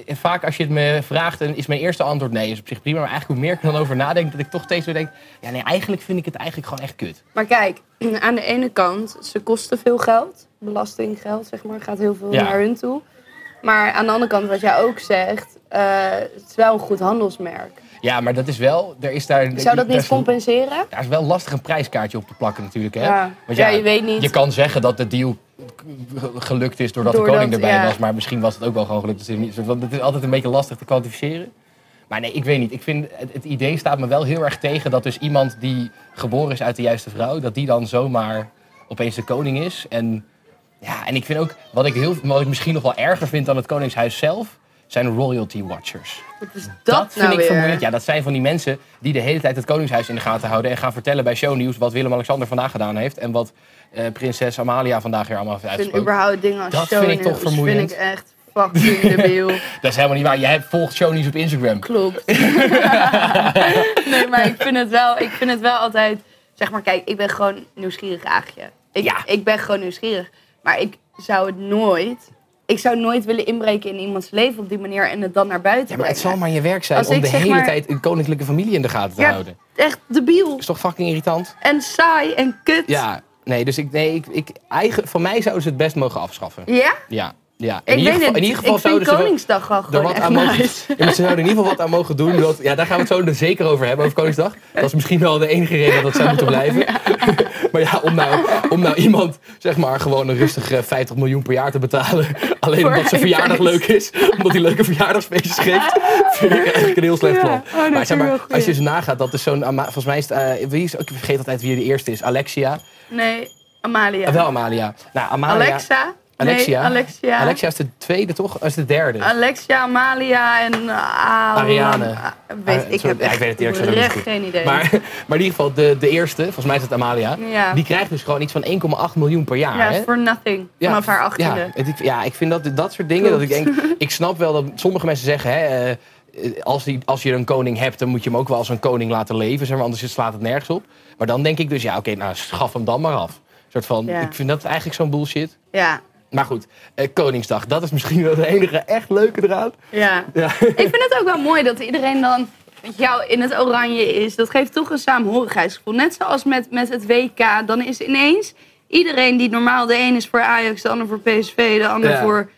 Speaker 1: Vaak als je het me vraagt, dan is mijn eerste antwoord nee, is op zich prima. Maar eigenlijk hoe meer ik er dan over nadenk, dat ik toch steeds weer denk... Ja, nee, eigenlijk vind ik het eigenlijk gewoon echt kut.
Speaker 2: Maar kijk, [CLEARS THROAT] aan de ene kant, ze kosten veel geld. Belastinggeld, zeg maar, gaat heel veel
Speaker 1: Ja.
Speaker 2: naar hun toe. Maar aan de andere kant, wat jij ook zegt, eh, het is wel een goed handelsmerk.
Speaker 1: Ja, maar dat is wel... Er is daar,
Speaker 2: Zou dat niet compenseren?
Speaker 1: Daar is wel lastig een prijskaartje op te plakken natuurlijk, hè?
Speaker 2: Ja.
Speaker 1: Want
Speaker 2: Ja, je weet niet.
Speaker 1: Je kan zeggen dat de deal gelukt is doordat, de koning erbij
Speaker 2: ja.
Speaker 1: was. Maar misschien was het ook wel gewoon gelukt. Dus het, is niet- want het is altijd een beetje lastig te kwantificeren. Maar nee, ik weet niet. Ik vind, het, het idee staat me wel heel erg tegen dat dus iemand die geboren is uit de juiste vrouw... dat die dan zomaar opeens de koning is. En, ja, en ik vind ook, wat ik, heel, wat ik misschien nog wel erger vind dan het koningshuis zelf... zijn royalty watchers.
Speaker 2: Wat is dat,
Speaker 1: Dat vind
Speaker 2: nou
Speaker 1: ik vermoeiend. Ja, dat zijn van die mensen die de hele tijd het Koningshuis in de gaten houden. En gaan vertellen bij shownieuws wat Willem-Alexander vandaag gedaan heeft. En wat eh, prinses Amalia vandaag weer allemaal heeft
Speaker 2: Ik vind
Speaker 1: uitgesproken.
Speaker 2: überhaupt dingen als
Speaker 1: Dat vind ik toch vermoeiend.
Speaker 2: vind ik echt fucking [LAUGHS] debiel.
Speaker 1: Dat is helemaal niet waar. Jij hebt- volgt shownieuws op Instagram.
Speaker 2: Klopt. [LAUGHS] nee, maar ik vind, het wel, ik vind het wel altijd... Zeg maar, kijk, ik ben gewoon nieuwsgierig aagje. Ik,
Speaker 1: Ja.
Speaker 2: ik ben gewoon nieuwsgierig. Maar ik zou het nooit... Ik zou nooit willen inbreken in iemands leven op die manier en het dan naar buiten
Speaker 1: Ja, maar het zal maar je werk zijn
Speaker 2: Als
Speaker 1: om
Speaker 2: ik
Speaker 1: de hele
Speaker 2: maar-
Speaker 1: tijd een koninklijke familie in de gaten te
Speaker 2: Ja.
Speaker 1: houden.
Speaker 2: Echt debiel
Speaker 1: is toch fucking irritant?
Speaker 2: en saai en kut.
Speaker 1: Ja, nee, dus ik, nee, ik, ik, eigen, van mij zouden ze het best mogen afschaffen.
Speaker 2: Ja?
Speaker 1: Ja, ja.
Speaker 2: Ik weet het.
Speaker 1: in ieder geval
Speaker 2: ik
Speaker 1: zouden ze
Speaker 2: Koningsdag gewoon
Speaker 1: wat
Speaker 2: echt
Speaker 1: aan mogen,
Speaker 2: nice.
Speaker 1: ja, maar ze zouden in ieder geval wat aan mogen doen. Dat, ja, daar gaan we het zo er zeker over hebben, over Koningsdag. Dat is misschien wel de enige reden dat het zou moeten blijven. [LAUGHS] maar ja, om nou, om nou iemand zeg maar gewoon een rustige 50 miljoen per jaar te betalen. [LAUGHS] Alleen
Speaker 2: Voor
Speaker 1: omdat zijn verjaardag
Speaker 2: feest.
Speaker 1: leuk is. Omdat hij leuke verjaardagsfeestjes geeft. Vind ik eigenlijk een heel slecht
Speaker 2: Ja.
Speaker 1: plan.
Speaker 2: Oh,
Speaker 1: maar zeg maar, als je zo nagaat, dat is zo'n... Ama- Volgens mij is het... eh, wie is, ik vergeet altijd wie de eerste is. Alexia.
Speaker 2: Nee, Amalia.
Speaker 1: Ah, wel Amalia. Nou, Amalia.
Speaker 2: Alexa?
Speaker 1: Alexia.
Speaker 2: Nee, Alexia.
Speaker 1: Alexia is de tweede, toch? Is de derde.
Speaker 2: Alexia, Amalia en uh,
Speaker 1: Ariane.
Speaker 2: Ah, weet,
Speaker 1: Ah,
Speaker 2: ik
Speaker 1: sorry,
Speaker 2: heb
Speaker 1: ja, ik weet het eerlijk gezegd niet goed.
Speaker 2: geen idee.
Speaker 1: Maar, [LAUGHS] maar in ieder geval, de, de eerste, volgens mij is het Amalia,
Speaker 2: Ja.
Speaker 1: die krijgt dus gewoon iets van 1,8 miljoen per jaar.
Speaker 2: ja,
Speaker 1: hè?
Speaker 2: for nothing. Vanaf haar achttiende.
Speaker 1: Ja, het- ja, ik vind dat, dat soort dingen, dat ik denk, ik snap wel dat sommige mensen zeggen, hè, eh, eh, als, die, als je een koning hebt, dan moet je hem ook wel als een koning laten leven, zeg maar, anders slaat het nergens op. Maar dan denk ik dus, ja, oké, nou, schaf hem dan maar af. Een soort van,
Speaker 2: Ja.
Speaker 1: ik vind dat eigenlijk zo'n bullshit.
Speaker 2: Ja,
Speaker 1: Maar goed, eh, Koningsdag, dat is misschien wel de enige echt leuke eraan.
Speaker 2: ja.
Speaker 1: Ja. [LAUGHS]
Speaker 2: ik vind het ook wel mooi dat iedereen dan met jou in het oranje is. Dat geeft toch een saamhorigheidsgevoel. Net zoals met, met het WK. Dan is ineens iedereen die normaal de een is voor Ajax, de ander voor PSV, de ander
Speaker 1: Ja.
Speaker 2: voor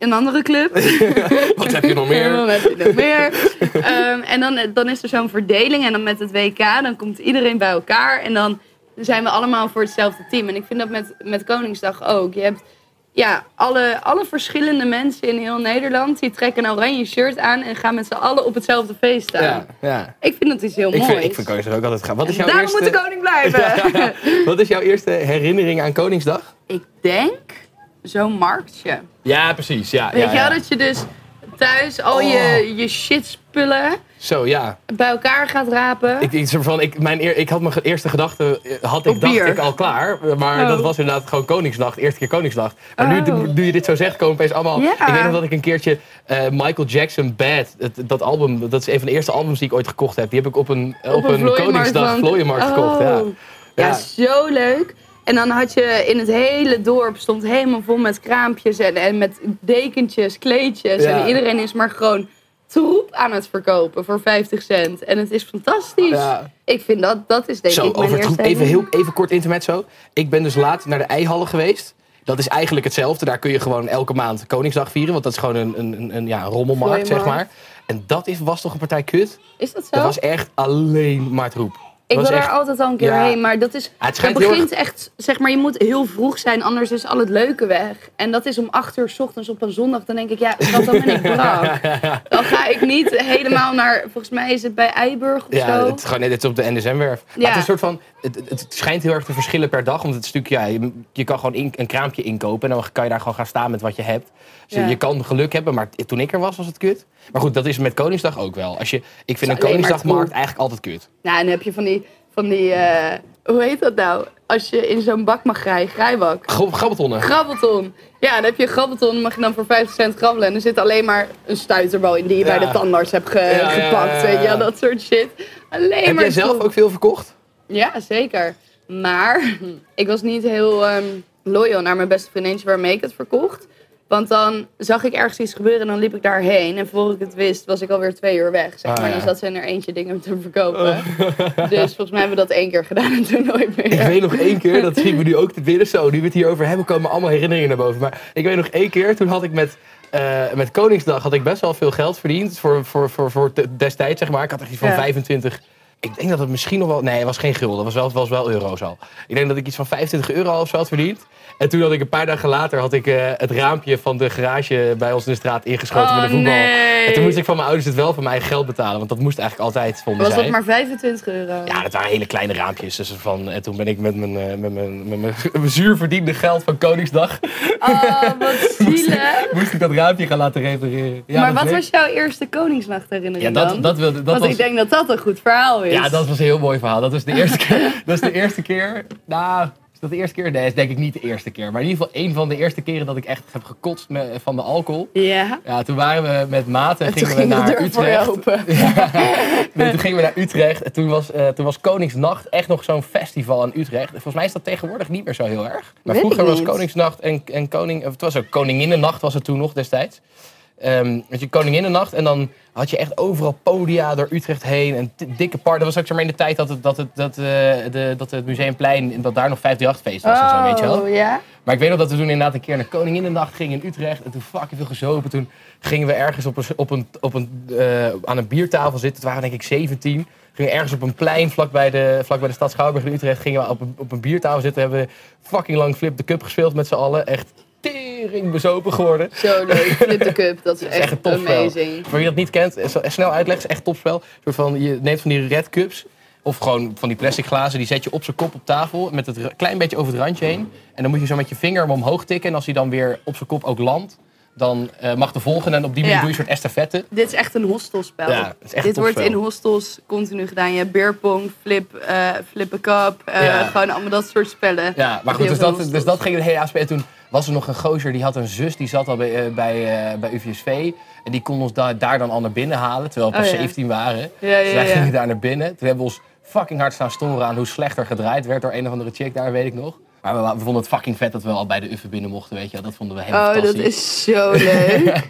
Speaker 2: een andere club. [LAUGHS]
Speaker 1: Wat heb je nog meer? [LAUGHS]
Speaker 2: heb je nog meer. Ehm, en dan, dan is er zo'n verdeling. En dan met het WK, dan komt iedereen bij elkaar. En dan zijn we allemaal voor hetzelfde team. En ik vind dat met, met Koningsdag ook. Je hebt, ja, alle, alle verschillende mensen in heel Nederland... die trekken een oranje shirt aan en gaan met z'n allen op hetzelfde feest staan.
Speaker 1: Ja, ja.
Speaker 2: Ik vind dat iets heel
Speaker 1: vind, ik vind Koningsdag ook altijd gaaf. Wat is jouw
Speaker 2: Daarom
Speaker 1: eerste...
Speaker 2: moet de koning blijven. [LAUGHS]
Speaker 1: Wat is jouw eerste herinnering aan Koningsdag?
Speaker 2: ik denk zo'n marktje.
Speaker 1: Ja, precies. Ja,
Speaker 2: Weet
Speaker 1: ja,
Speaker 2: je
Speaker 1: ja.
Speaker 2: wel, dat je dus thuis al je, je shit spullen
Speaker 1: Zo, ja.
Speaker 2: bij elkaar gaat rapen.
Speaker 1: Ik, ik, van, ik, mijn eer- ik had mijn eerste gedachte, eh, had ik,
Speaker 2: Op
Speaker 1: dacht
Speaker 2: bier.
Speaker 1: ik al klaar. Maar
Speaker 2: Oh.
Speaker 1: dat was inderdaad gewoon Koningsnacht, eerste keer Koningsnacht. Maar nu,
Speaker 2: Oh.
Speaker 1: nu je dit zo zegt, komen opeens allemaal...
Speaker 2: Ja.
Speaker 1: Ik weet nog dat ik een keertje eh, Michael Jackson Bad, het- dat album, dat is een van de eerste albums die ik ooit gekocht heb. Die heb ik op een, op een, Koningsdag vlooienmarkt gekocht.
Speaker 2: Oh. Ja,
Speaker 1: Ja.
Speaker 2: zo leuk. En dan had je in het hele dorp stond helemaal vol met kraampjes en, en met dekentjes, kleedjes.
Speaker 1: Ja.
Speaker 2: En iedereen is maar gewoon troep aan het verkopen voor 50 cent. En het is fantastisch.
Speaker 1: Ja.
Speaker 2: Ik vind dat, dat is denk
Speaker 1: Zo,
Speaker 2: ik mijn eerste
Speaker 1: even, heel, even kort intermezzo. Ik ben dus laat naar de eihallen geweest. Dat is eigenlijk hetzelfde. Daar kun je gewoon elke maand Koningsdag vieren. Want dat is gewoon een, een, een, ja, een rommelmarkt, zeg maar. En dat is, was toch een partij kut?
Speaker 2: Is dat zo?
Speaker 1: Dat was echt alleen maar troep.
Speaker 2: Ik
Speaker 1: Dat
Speaker 2: wil
Speaker 1: was
Speaker 2: daar
Speaker 1: echt-
Speaker 2: altijd al een keer
Speaker 1: Ja.
Speaker 2: heen. Maar dat is...
Speaker 1: het
Speaker 2: begint
Speaker 1: erg-
Speaker 2: echt, zeg maar, je moet heel vroeg zijn, anders is al het leuke weg. En dat is om 8 uur 's ochtends op een zondag. Dan denk ik, ja, schat, dan ben ik [LAUGHS] brak. Dan ga ik niet helemaal naar, volgens mij is het bij Eiburg of
Speaker 1: Ja,
Speaker 2: zo.
Speaker 1: het is gewoon net het is op de NSM-werf.
Speaker 2: Ja.
Speaker 1: het is een soort van. Het, het- schijnt heel erg te verschillen per dag. Want het is natuurlijk, ja, je, je kan gewoon in- een kraampje inkopen. En dan kan je daar gewoon gaan staan met wat je hebt. Dus
Speaker 2: Ja.
Speaker 1: je kan geluk hebben, maar toen ik er was, was het kut. Maar goed, dat is met Koningsdag ook wel. Als je, ik vind een Koningsdagmarkt eigenlijk altijd kut.
Speaker 2: Nou, en dan heb je van die, van die eh, hoe heet dat nou? Als je in zo'n bak mag rijden, grijbak.
Speaker 1: Grabbeltonnen.
Speaker 2: Grabbelton. Ja, dan heb je een grabbelton, mag je dan voor 50 cent grabbelen. En er zit alleen maar een stuiterbal in die je
Speaker 1: Ja.
Speaker 2: bij de tandarts hebt ge-
Speaker 1: Ja,
Speaker 2: gepakt. Weet je, dat soort shit. Alleen
Speaker 1: Heb
Speaker 2: maar
Speaker 1: jij zelf ook veel verkocht?
Speaker 2: Ja, zeker. Maar ik was niet heel ehm, loyal naar mijn beste vriendinnetje waarmee ik het verkocht. Want dan zag ik ergens iets gebeuren en dan liep ik daarheen. En voor ik het wist, was ik alweer twee uur weg. Zeg
Speaker 1: Ah,
Speaker 2: maar.
Speaker 1: ja.
Speaker 2: Dus dat zijn er eentje dingen te verkopen. [LAUGHS] Dus volgens mij hebben we dat één keer gedaan en toen nooit meer.
Speaker 1: Ik weet nog één keer, dat schiet me nu ook te binnen. Zo, nu we het hierover hebben, komen allemaal herinneringen naar boven. Maar ik weet nog één keer, toen had ik met, eh, met Koningsdag had ik best wel veel geld verdiend. Voor, voor, voor, voor destijds, zeg maar. Ik had echt iets van
Speaker 2: Ja.
Speaker 1: 25... Ik denk dat het misschien nog wel... Nee, het was geen gulden. Het was wel, het was wel euro's al. Ik denk dat ik iets van 25 euro of zo had verdiend. En toen had ik een paar dagen later had ik, eh, het raampje van de garage bij ons in de straat ingeschoten
Speaker 2: Oh,
Speaker 1: met een voetbal.
Speaker 2: nee.
Speaker 1: En toen moest ik van mijn ouders het wel van mijn eigen geld betalen. Want dat moest eigenlijk altijd, vonden
Speaker 2: Was
Speaker 1: zij.
Speaker 2: dat maar 25 euro?
Speaker 1: Ja, dat waren hele kleine raampjes. Dus van, en toen ben ik met mijn, eh, met mijn, met mijn, [LAUGHS] mijn zuur verdiende geld van Koningsdag...
Speaker 2: Oh, wat [LAUGHS] zielig.
Speaker 1: moest ik dat raampje gaan laten repareren. Ja,
Speaker 2: maar wat
Speaker 1: weet-
Speaker 2: was jouw eerste Koningsnacht herinnering
Speaker 1: Ja,
Speaker 2: dan?
Speaker 1: dat, dat, wilde, dat
Speaker 2: Want
Speaker 1: was...
Speaker 2: ik denk dat dat een goed verhaal is.
Speaker 1: Ja, dat was een heel mooi verhaal. Dat was de eerste [LAUGHS] keer. dat is de eerste keer. Nou, is dat de eerste keer? Nee, dat is denk ik niet de eerste keer. Maar in ieder geval een van de eerste keren dat ik echt heb gekotst van de alcohol.
Speaker 2: Ja.
Speaker 1: Ja, toen waren we met maten en gingen we naar Utrecht.
Speaker 2: open. [LAUGHS]
Speaker 1: Nee, toen gingen we naar Utrecht. En toen was, eh, toen was Koningsnacht echt nog zo'n festival in Utrecht. Volgens mij is dat tegenwoordig niet meer zo heel erg. Maar
Speaker 2: Weet
Speaker 1: vroeger was. Koningsnacht en, en Koning... of Het was ook Koninginnennacht was het toen nog destijds. Ehm weet je, Koninginnennacht en dan had je echt overal podia door Utrecht heen. En dikke par. Dat was ook zeg maar in de tijd dat het, dat het, dat, eh, de, dat het Museumplein... dat daar nog 538-feest was en zo, weet je wel.
Speaker 2: Oh, ja?
Speaker 1: Maar ik weet nog dat we toen inderdaad een keer naar Koninginnennacht gingen in Utrecht. En toen fucking veel gezopen. Toen gingen we ergens op een, op een, op een, eh, aan een biertafel zitten. Toen waren denk ik 17. Gingen ergens op een plein vlakbij de, vlakbij de stad Schouwburg in Utrecht. Gingen we op een, op een biertafel zitten. Hebben we fucking lang Flip de Cup gespeeld met z'n allen. Echt tering bezopen geworden.
Speaker 2: Zo leuk. Flip the Cup, dat is [LAUGHS]
Speaker 1: echt
Speaker 2: echt amazing.
Speaker 1: Voor wie dat niet kent, is- snel uitleggen, is echt topspel. Soort van, je neemt van die red cups. Of gewoon van die plastic glazen, die zet je op zijn kop op tafel. Met het klein beetje over het randje heen. En dan moet je zo met je vinger hem omhoog tikken. En als hij dan weer op zijn kop ook landt, dan eh, mag de volgende. En op die manier
Speaker 2: Ja.
Speaker 1: doe je een soort estafette.
Speaker 2: Dit is echt een hostelspel.
Speaker 1: Ja, het is echt
Speaker 2: Dit wordt in hostels continu gedaan. Je hebt beerpong, flip, eh flip a cup, eh,
Speaker 1: Ja.
Speaker 2: gewoon allemaal dat soort spellen.
Speaker 1: Ja, maar goed, dus dat, dus dat ging het hele avond spelen. Toen was er nog een gozer, die had een zus, die zat al bij, eh, bij, eh, bij UVSV. En die kon ons da- daar dan al naar binnen halen, terwijl we pas
Speaker 2: Oh, ja.
Speaker 1: 17 waren.
Speaker 2: Ja,
Speaker 1: dus wij gingen daar naar binnen. Toen hebben we ons fucking hard staan storen aan hoe slechter gedraaid werd door een of andere chick daar, weet ik nog. Maar we, we vonden het fucking vet dat we al bij de Uffe binnen mochten, weet je. Dat vonden we helemaal
Speaker 2: Oh, dat
Speaker 1: fantastisch.
Speaker 2: is zo leuk. [LAUGHS]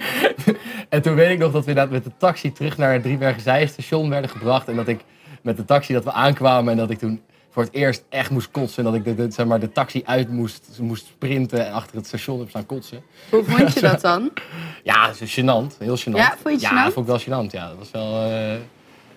Speaker 1: En toen weet ik nog dat we met de taxi terug naar het Driebergen station werden gebracht. En dat ik met de taxi dat we aankwamen en dat ik toen voor het eerst echt moest kotsen. En dat ik de, de- zeg maar, de taxi uit moest, moest sprinten en achter het station heb staan kotsen.
Speaker 2: Hoe vond je dat [LAUGHS] dan?
Speaker 1: Ja, dat is gênant. Heel gênant.
Speaker 2: Ja, vond je het
Speaker 1: Ja,
Speaker 2: gênant?
Speaker 1: dat vond ik wel gênant. Ja, dat was wel... eh,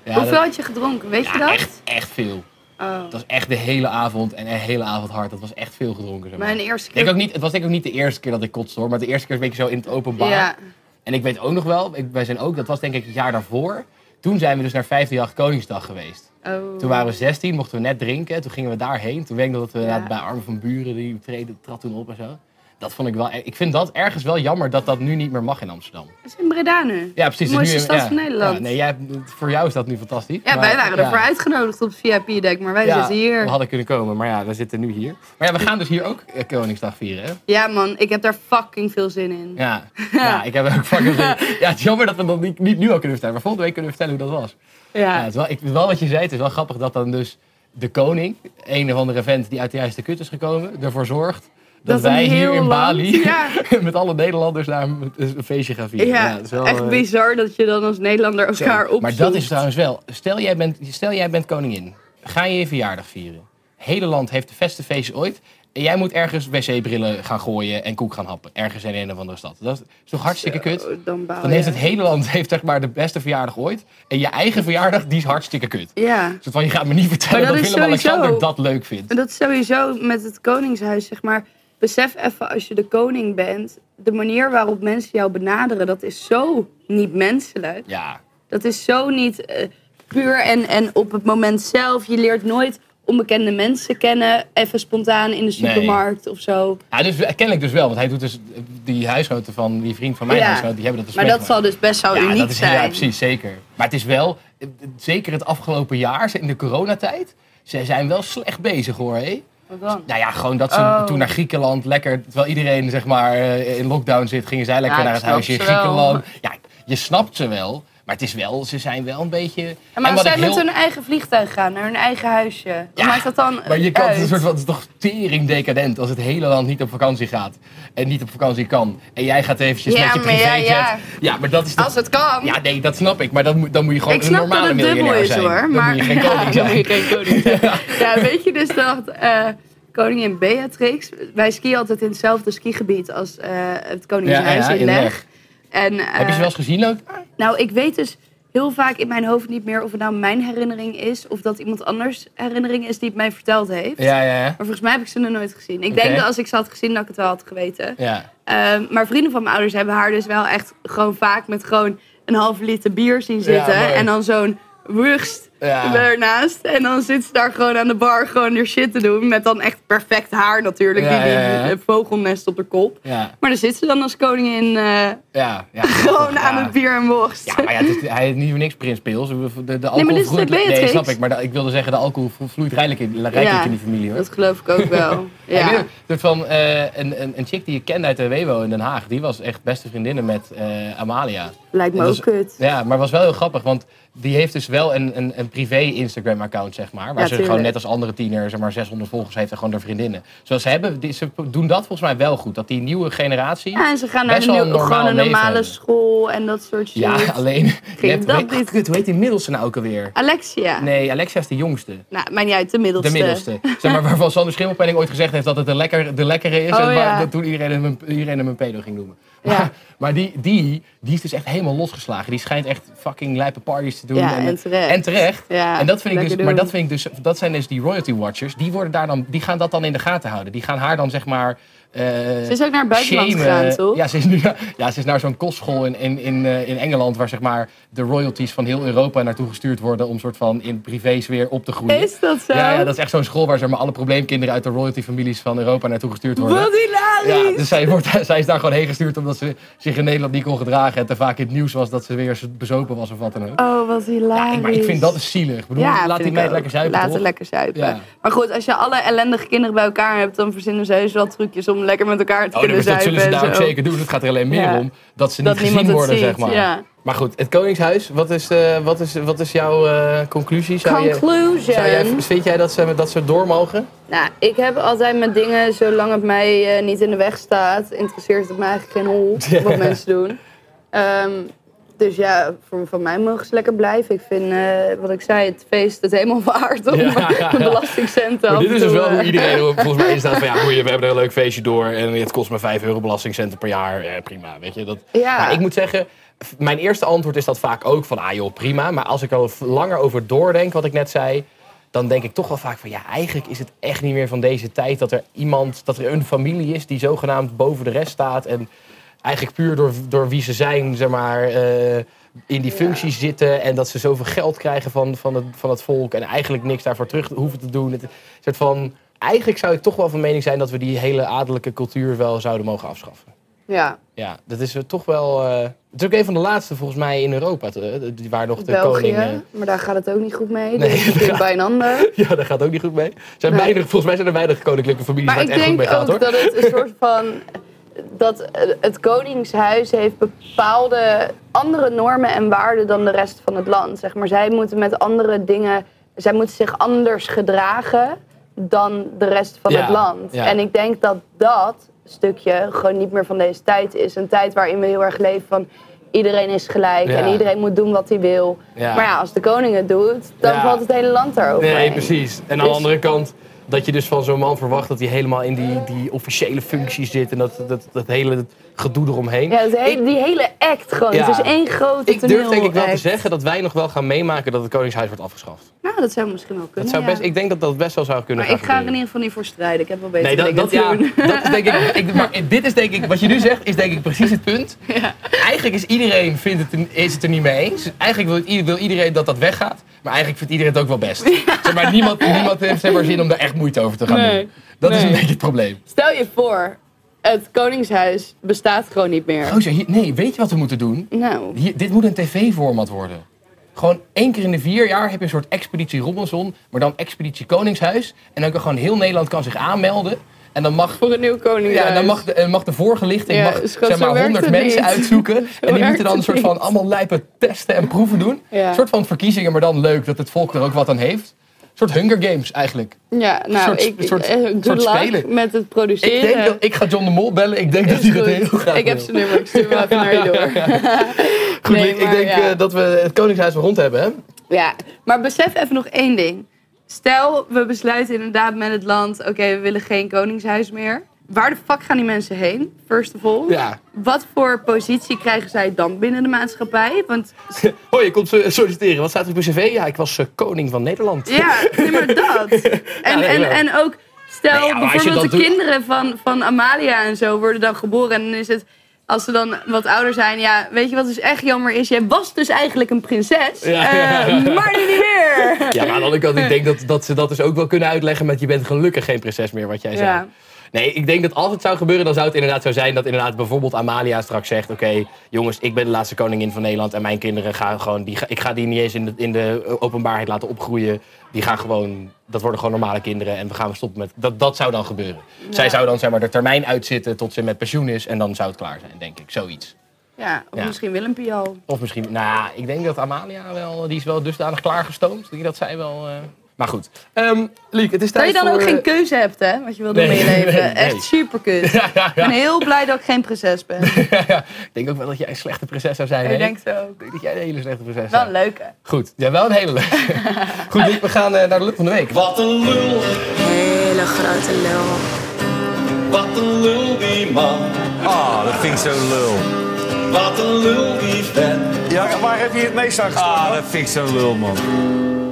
Speaker 1: ja,
Speaker 2: Hoeveel
Speaker 1: dat-
Speaker 2: had je gedronken? Weet je dat?
Speaker 1: echt, echt veel.
Speaker 2: Oh.
Speaker 1: Dat was echt de hele avond en de hele avond hard. Dat was echt veel gedronken. Zeg maar.
Speaker 2: Mijn eerste
Speaker 1: Ik denk
Speaker 2: keer...
Speaker 1: ook niet, het was denk ik ook niet de eerste keer dat ik kotste hoor. Maar de eerste keer was een beetje zo in het openbaar.
Speaker 2: Ja.
Speaker 1: En ik weet ook nog wel, ik, wij zijn ook, dat was denk ik het jaar daarvoor. Toen zijn we dus naar 538 Koningsdag geweest.
Speaker 2: Oh.
Speaker 1: Toen waren we 16, mochten we net drinken. Toen gingen we daarheen. Toen weet ik nog dat we
Speaker 2: Ja.
Speaker 1: bij Armen van Buren, die treden, trad toen op en zo. Dat vond ik wel, ik vind dat ergens wel jammer dat dat nu niet meer mag in Amsterdam.
Speaker 2: We zijn in Breda nu.
Speaker 1: Ja, precies.
Speaker 2: De mooiste
Speaker 1: nu-
Speaker 2: stad
Speaker 1: ja.
Speaker 2: van Nederland.
Speaker 1: Ja, nee, jij, voor jou is dat nu fantastisch.
Speaker 2: Ja,
Speaker 1: Maar-
Speaker 2: wij waren ervoor uitgenodigd op het VIP-deck, maar wij zitten hier.
Speaker 1: we hadden kunnen komen, maar ja, we zitten nu hier. Maar ja, we gaan dus hier ook eh, Koningsdag vieren, hè?
Speaker 2: Ja man, ik heb daar fucking veel zin in.
Speaker 1: Ja, [LAUGHS] ja ik heb ook fucking zin. Ja, het is jammer dat we dat niet, niet nu al kunnen vertellen, maar volgende week kunnen we vertellen hoe dat was. Ja, het is wel, ik, wel wat je zei, het is wel grappig dat dan dus de koning, een of andere vent die uit de juiste kut is gekomen, ervoor zorgt dat, wij hier in
Speaker 2: land-
Speaker 1: Bali [LAUGHS]
Speaker 2: Ja. [LAUGHS]
Speaker 1: met alle Nederlanders daar een, feestje gaan vieren.
Speaker 2: Ja,
Speaker 1: het is wel,
Speaker 2: echt
Speaker 1: eh,
Speaker 2: bizar dat je dan als Nederlander elkaar opzoekt.
Speaker 1: Maar dat is trouwens wel, stel jij, bent, stel jij bent koningin, ga je je verjaardag vieren. hele land heeft de beste feestjes ooit. En jij moet ergens wc-brillen gaan gooien en koek gaan happen. Ergens in een of andere stad. Dat is toch hartstikke kut?
Speaker 2: Dan, baal
Speaker 1: Dan heeft
Speaker 2: je.
Speaker 1: het hele land heeft, zeg maar, de beste verjaardag ooit. En je eigen verjaardag, die is hartstikke kut.
Speaker 2: Ja,
Speaker 1: Dus van, je gaat me niet vertellen dat,
Speaker 2: dat
Speaker 1: Willem-Alexander dat leuk vindt.
Speaker 2: en dat is sowieso met het Koningshuis, zeg maar. Besef even als je de koning bent, de manier waarop mensen jou benaderen, dat is zo niet menselijk.
Speaker 1: Ja,
Speaker 2: Dat is zo niet eh, puur en, en op het moment zelf. Je leert nooit onbekende mensen kennen, even spontaan in de supermarkt of zo.
Speaker 1: ja dus, kennelijk dus wel. Want hij doet dus, die huisgenoten van die vriend van mijn
Speaker 2: Ja.
Speaker 1: huisgenoot, die hebben dat dus
Speaker 2: Maar dat zal dus best wel
Speaker 1: ja,
Speaker 2: uniek
Speaker 1: dat is,
Speaker 2: zijn.
Speaker 1: Ja, precies, zeker. Maar het is wel, zeker het afgelopen jaar, in de coronatijd, ze zijn wel slecht bezig hoor, hé.
Speaker 2: Wat dan?
Speaker 1: Nou ja, gewoon dat ze
Speaker 2: Oh.
Speaker 1: toen naar Griekenland lekker, terwijl iedereen zeg maar eh, in lockdown zit, gingen zij lekker
Speaker 2: Ja,
Speaker 1: naar het huisje in. Griekenland. Ja, je snapt ze wel, maar het is wel, ze zijn wel een beetje...
Speaker 2: Ja,
Speaker 1: En
Speaker 2: maar als
Speaker 1: wat
Speaker 2: zij
Speaker 1: ik
Speaker 2: met
Speaker 1: heel-
Speaker 2: hun eigen vliegtuig gaan, naar hun eigen huisje,
Speaker 1: Ja,
Speaker 2: maakt dat dan
Speaker 1: Maar je kan, het een soort van, het is toch tering decadent als het hele land niet op vakantie gaat en niet op vakantie kan. En jij gaat eventjes
Speaker 2: Ja,
Speaker 1: met je privéjet.
Speaker 2: ja.
Speaker 1: ja, maar dat is toch...
Speaker 2: Als het kan.
Speaker 1: Ja, nee, dat snap ik. Maar dan, moet- dan moet je gewoon
Speaker 2: ik
Speaker 1: een
Speaker 2: snap dat
Speaker 1: normale
Speaker 2: het dubbel is hoor,
Speaker 1: dan
Speaker 2: maar
Speaker 1: moet je geen [LAUGHS]
Speaker 2: Ja,
Speaker 1: koning
Speaker 2: dan
Speaker 1: zijn.
Speaker 2: moet je geen koning zijn. [LAUGHS] ja, weet je dus dat eh, koningin Beatrix, wij skiën altijd in hetzelfde skigebied als eh, het Koningshuis
Speaker 1: Ja, ja,
Speaker 2: in
Speaker 1: in
Speaker 2: Leg. En,
Speaker 1: Heb je ze
Speaker 2: eh,
Speaker 1: wel eens gezien ook?
Speaker 2: Nou, ik weet dus heel vaak in mijn hoofd niet meer of het nou mijn herinnering is of dat iemand anders herinnering is die het mij verteld heeft.
Speaker 1: Ja, ja, ja.
Speaker 2: Maar volgens mij heb ik ze nog nooit gezien. Ik denk dat als ik ze had gezien, dat ik het wel had geweten.
Speaker 1: ja.
Speaker 2: Ehm, maar vrienden van mijn ouders hebben haar dus wel echt gewoon vaak met gewoon een halve liter bier zien zitten. en dan zo'n wurst
Speaker 1: Ja.
Speaker 2: ernaast. En dan zit ze daar gewoon aan de bar gewoon haar shit te doen. Met dan echt perfect haar natuurlijk.
Speaker 1: Ja,
Speaker 2: die,
Speaker 1: ja,
Speaker 2: vogelnest op de kop. Maar dan zit ze dan als koningin eh,
Speaker 1: ja. ja. [LAUGHS]
Speaker 2: gewoon aan het bier en worst.
Speaker 1: Ja, maar ja, is, hij heeft niet voor niks Prins Pils. De, de, alcohol
Speaker 2: maar de
Speaker 1: vloeit- Nee, snap ik. Maar de- ik wilde zeggen, de alcohol vlo- vloeit rijkelijk in, rijkelijk in die familie hoor.
Speaker 2: Dat geloof ik ook wel. [LAUGHS]
Speaker 1: Ja. Ik weet van eh, een, een, een chick die ik kende uit de WeWo in Den Haag. Die was echt beste vriendinnen met eh, Amalia.
Speaker 2: Lijkt me ook kut.
Speaker 1: Ja, maar was wel heel grappig, want die heeft dus wel een, een, een privé Instagram-account, zeg maar. Waar
Speaker 2: Ja,
Speaker 1: ze
Speaker 2: tuurlijk.
Speaker 1: gewoon net als andere tieners, zeg maar 600 volgers heeft en gewoon haar vriendinnen. Zoals ze hebben, ze doen dat volgens mij wel goed. Dat die nieuwe generatie.
Speaker 2: Ja, en ze gaan naar een nieuw- gewoon normale school en dat soort shit.
Speaker 1: Ja, [LAUGHS] alleen. Je hebt,
Speaker 2: dat
Speaker 1: heet-
Speaker 2: niet?
Speaker 1: kut, hoe heet die middelste nou ook alweer?
Speaker 2: Alexia.
Speaker 1: Nee, Alexia is de jongste.
Speaker 2: Nou, maar niet uit, de middelste.
Speaker 1: De middelste. Zeg maar, [LAUGHS] waarvan Sander Schimmelpenning ooit gezegd heeft dat het de, lekker, de lekkere is.
Speaker 2: Oh,
Speaker 1: en
Speaker 2: ja.
Speaker 1: waar, dat toen iedereen hem, een- iedereen hem een pedo ging noemen.
Speaker 2: Ja.
Speaker 1: Maar, maar die, die, die is dus echt helemaal losgeslagen. Die schijnt echt fucking lijpe parties te doen.
Speaker 2: Ja, en terecht.
Speaker 1: En terecht.
Speaker 2: Ja,
Speaker 1: en dat vind ik dus, maar dat vind ik dus, dat zijn dus die royalty watchers. Die, worden daar dan, die gaan dat dan in de gaten houden. Die gaan haar dan zeg maar. Eh,
Speaker 2: Ze is ook naar het buitenland
Speaker 1: shamen.
Speaker 2: gegaan, toch?
Speaker 1: Ja, ze is, nu, ja, ze is naar zo'n kostschool in, in, in, eh, in Engeland, waar zeg maar de royalties van heel Europa naartoe gestuurd worden om soort van in privésfeer op te groeien.
Speaker 2: Is dat zo?
Speaker 1: Ja, ja, dat is echt zo'n school waar zeg maar, alle probleemkinderen uit de royalty-families van Europa naartoe gestuurd worden.
Speaker 2: Wat hilarisch!
Speaker 1: Ja, dus zij, wordt, [LAUGHS] zij is daar gewoon heen gestuurd omdat ze zich in Nederland niet kon gedragen. En te vaak in het nieuws was dat ze weer bezopen was of wat dan ook.
Speaker 2: Oh, wat hilarisch.
Speaker 1: Ja, maar ik vind dat is zielig. Ik bedoel,
Speaker 2: Ja,
Speaker 1: laat die meid lekker zuipen,
Speaker 2: Laat het lekker zuipen.
Speaker 1: Ja.
Speaker 2: Maar goed, als je alle ellendige kinderen bij elkaar hebt, dan verzinnen ze heus wel trucjes om lekker met elkaar te
Speaker 1: Oh,
Speaker 2: kunnen
Speaker 1: dus dat
Speaker 2: zuipen.
Speaker 1: zullen ze daar ook zeker doen. Het gaat er alleen meer
Speaker 2: Ja.
Speaker 1: om dat ze
Speaker 2: Dat
Speaker 1: niet gezien worden,
Speaker 2: ziet,
Speaker 1: zeg maar.
Speaker 2: ja.
Speaker 1: Maar goed, het Koningshuis, wat is, de, wat is, wat is jouw eh, conclusie? Zou je,
Speaker 2: Conclusion.
Speaker 1: zou jij, vind jij dat ze, dat ze door mogen?
Speaker 2: Nou, ik heb altijd met dingen, zolang het mij eh, niet in de weg staat, interesseert het me eigenlijk geen hol [LAUGHS] wat mensen doen. Ehm, dus ja, voor, van mij mogen ze lekker blijven. Ik vind, eh, wat ik zei, het feest het helemaal [LAUGHS] waard om
Speaker 1: Ja, [LAUGHS] ja, ja.
Speaker 2: de belastingcenten
Speaker 1: Maar dit is dus wel hoe
Speaker 2: eh,
Speaker 1: iedereen er volgens mij staat van ja, boeien, we hebben er een leuk feestje door en het kost me 5 euro belastingcenten per jaar. Eh, prima, weet je. Dat,
Speaker 2: Ja.
Speaker 1: Maar ik moet zeggen, mijn eerste antwoord is dat vaak ook van ah joh, prima. Maar als ik er langer over doordenk wat ik net zei, dan denk ik toch wel vaak van ja, eigenlijk is het echt niet meer van deze tijd dat er iemand, dat er een familie is die zogenaamd boven de rest staat. En eigenlijk puur door, door wie ze zijn, zeg maar, eh, in die functies zitten. En dat ze zoveel geld krijgen van, van, het, van het volk. En eigenlijk niks daarvoor terug hoeven te doen. Het, soort van, eigenlijk zou ik toch wel van mening zijn dat we die hele adellijke cultuur wel zouden mogen afschaffen.
Speaker 2: Ja,
Speaker 1: Ja, dat is eh, toch wel. eh, het is ook een van de laatste volgens mij in Europa. Waar nog de
Speaker 2: België,
Speaker 1: koning. eh,
Speaker 2: maar daar gaat het ook niet goed mee.
Speaker 1: Nee,
Speaker 2: dus kunt bij een ander. [LAUGHS]
Speaker 1: ja, dat gaat ook niet goed mee. Zijn
Speaker 2: Nee.
Speaker 1: weinig, volgens mij zijn er weinig koninklijke families
Speaker 2: Maar
Speaker 1: waar
Speaker 2: ik
Speaker 1: het echt goed
Speaker 2: denk
Speaker 1: mee gaat
Speaker 2: ook
Speaker 1: hoor.
Speaker 2: dat het een soort van... [LAUGHS] Dat het Koningshuis heeft bepaalde andere normen en waarden dan de rest van het land. Zeg maar, zij moeten met andere dingen... Zij moeten zich anders gedragen dan de rest van
Speaker 1: Ja,
Speaker 2: het land.
Speaker 1: ja.
Speaker 2: En ik denk dat dat stukje gewoon niet meer van deze tijd is. Een tijd waarin we heel erg leven van... Iedereen is gelijk
Speaker 1: Ja.
Speaker 2: en iedereen moet doen wat hij wil. Maar ja, als de koning het doet, dan valt het hele land daarover.
Speaker 1: Nee, precies. En aan de
Speaker 2: Dus-
Speaker 1: andere kant, dat je dus van zo'n man verwacht dat hij helemaal in die, die officiële functies zit. En dat, dat, dat hele gedoe eromheen.
Speaker 2: Ja, die hele act gewoon.
Speaker 1: Ja.
Speaker 2: Het is één grote
Speaker 1: ik durf denk ik wel te zeggen dat wij nog wel gaan meemaken dat het Koningshuis wordt afgeschaft.
Speaker 2: Nou, dat zou misschien wel kunnen.
Speaker 1: Dat zou best,
Speaker 2: ja.
Speaker 1: ik denk dat dat best wel zou kunnen
Speaker 2: Maar ik ga er in ieder geval niet voor strijden. Ik heb wel beter
Speaker 1: Nee, dat, dat, ja,
Speaker 2: doen.
Speaker 1: dat is denk ik, ik. Maar dit is denk ik, wat je nu zegt, is denk ik precies het punt. [LAUGHS] Eigenlijk is iedereen vindt het, er- is het er niet mee eens. Eigenlijk wil, wil iedereen dat dat weggaat. Maar eigenlijk vindt iedereen het ook wel best. Zeg maar, niemand, niemand heeft zeg maar, zin om daar echt moeite over te gaan
Speaker 2: Nee,
Speaker 1: doen. Dat is een beetje het probleem.
Speaker 2: Stel je voor, het Koningshuis bestaat gewoon niet meer.
Speaker 1: Gozer, hier- nee, weet je wat we moeten doen?
Speaker 2: Nou,
Speaker 1: Hier, dit moet een tv-format worden. Gewoon één keer in de vier jaar heb je een soort expeditie Robinson, maar dan expeditie Koningshuis. En dan kan gewoon heel Nederland kan zich aanmelden. En dan mag,
Speaker 2: voor een nieuw Koningshuis.
Speaker 1: ja, dan mag, de, eh, mag de voorgelichting
Speaker 2: Ja,
Speaker 1: mag,
Speaker 2: gewoon-
Speaker 1: zeg maar
Speaker 2: werkt
Speaker 1: 100
Speaker 2: het
Speaker 1: mensen
Speaker 2: niet.
Speaker 1: uitzoeken. [LAUGHS] en die moeten dan een soort van allemaal lijpen testen en proeven doen.
Speaker 2: Ja.
Speaker 1: Een soort van verkiezingen, maar dan leuk dat het volk er ook wat aan heeft. Een soort Hunger Games eigenlijk.
Speaker 2: Ja, nou,
Speaker 1: soort-
Speaker 2: ik,
Speaker 1: soort-
Speaker 2: eh, good
Speaker 1: soort
Speaker 2: luck
Speaker 1: spelen.
Speaker 2: met het
Speaker 1: Ik,
Speaker 2: produceren.
Speaker 1: denk dat, ik ga John de Mol bellen. Ik denk dat hij dat heel graag
Speaker 2: Ik heb zijn nummer, ik stuur hem even naar je door. [LAUGHS]
Speaker 1: Goed,
Speaker 2: Nee,
Speaker 1: ik, ik
Speaker 2: maar
Speaker 1: denk
Speaker 2: ja.
Speaker 1: eh, dat we het Koningshuis rond hebben. Hè?
Speaker 2: Ja, maar besef even nog één ding. Stel, we besluiten inderdaad met het land... oké, we willen geen koningshuis meer. Waar de fuck gaan die mensen heen, first of all?
Speaker 1: Ja.
Speaker 2: Wat voor positie krijgen zij dan binnen de maatschappij? Want [LAUGHS]
Speaker 1: Hoi, je komt so- solliciteren. Wat staat er op je cv? Ja, ik was eh, koning van Nederland.
Speaker 2: ja, nee, maar [LAUGHS] dat. En, en, en ook, stel
Speaker 1: ja,
Speaker 2: bijvoorbeeld de
Speaker 1: doet-
Speaker 2: kinderen van, van Amalia en zo worden dan geboren. En dan is het, als ze dan wat ouder zijn... Ja, weet je wat dus echt jammer is? Jij was dus eigenlijk een prinses,
Speaker 1: Ja.
Speaker 2: eh, maar nu niet meer.
Speaker 1: Ja, maar aan de andere kant, ik denk dat, dat ze dat dus ook wel kunnen uitleggen met je bent gelukkig geen prinses meer, wat jij zei. Nee, ik denk dat als het zou gebeuren, dan zou het inderdaad zo zijn dat inderdaad bijvoorbeeld Amalia straks zegt, oké, jongens, ik ben de laatste koningin van Nederland en mijn kinderen gaan gewoon, die, ik ga die niet eens in de, in de openbaarheid laten opgroeien. Die gaan gewoon, dat worden gewoon normale kinderen en we gaan stoppen met, dat, dat zou dan gebeuren. Zij zou dan zeg maar de termijn uitzitten tot ze met pensioen is en dan zou het klaar zijn, denk ik, zoiets.
Speaker 2: Ja, of
Speaker 1: Ja.
Speaker 2: misschien Willempie al.
Speaker 1: Of misschien, nou ja, ik denk dat Amalia wel, die is wel dusdanig klaargestoomd. Dat zij wel... eh, Maar goed. Ehm Liek, het is
Speaker 2: Dat
Speaker 1: tijd
Speaker 2: je dan
Speaker 1: voor...
Speaker 2: ook geen
Speaker 1: eh,
Speaker 2: keuze hebt, hè? Wat je wil doen
Speaker 1: Nee,
Speaker 2: in je leven.
Speaker 1: nee, nee.
Speaker 2: Echt super kut. [LAUGHS]
Speaker 1: Ja, ja,
Speaker 2: Ik ben heel blij dat ik geen prinses ben. [LAUGHS]
Speaker 1: ik denk ook wel dat jij een slechte prinses zou zijn.
Speaker 2: Ik
Speaker 1: hè?
Speaker 2: denk zo
Speaker 1: Ik denk dat jij een hele slechte prinses
Speaker 2: Wel
Speaker 1: bent.
Speaker 2: een leuke.
Speaker 1: Goed, ja, wel een hele leuke. [LAUGHS] Goed, Liek, we gaan eh, naar de look van de week.
Speaker 5: Wat een lul,
Speaker 6: Hele grote lul.
Speaker 5: wat een lul die man.
Speaker 7: Ah, dat vind ik zo lul.
Speaker 5: Wat een lul die vent.
Speaker 7: Ja, waar heb je het meest aan gestaan? Ah, dat vind ik zo lul, man.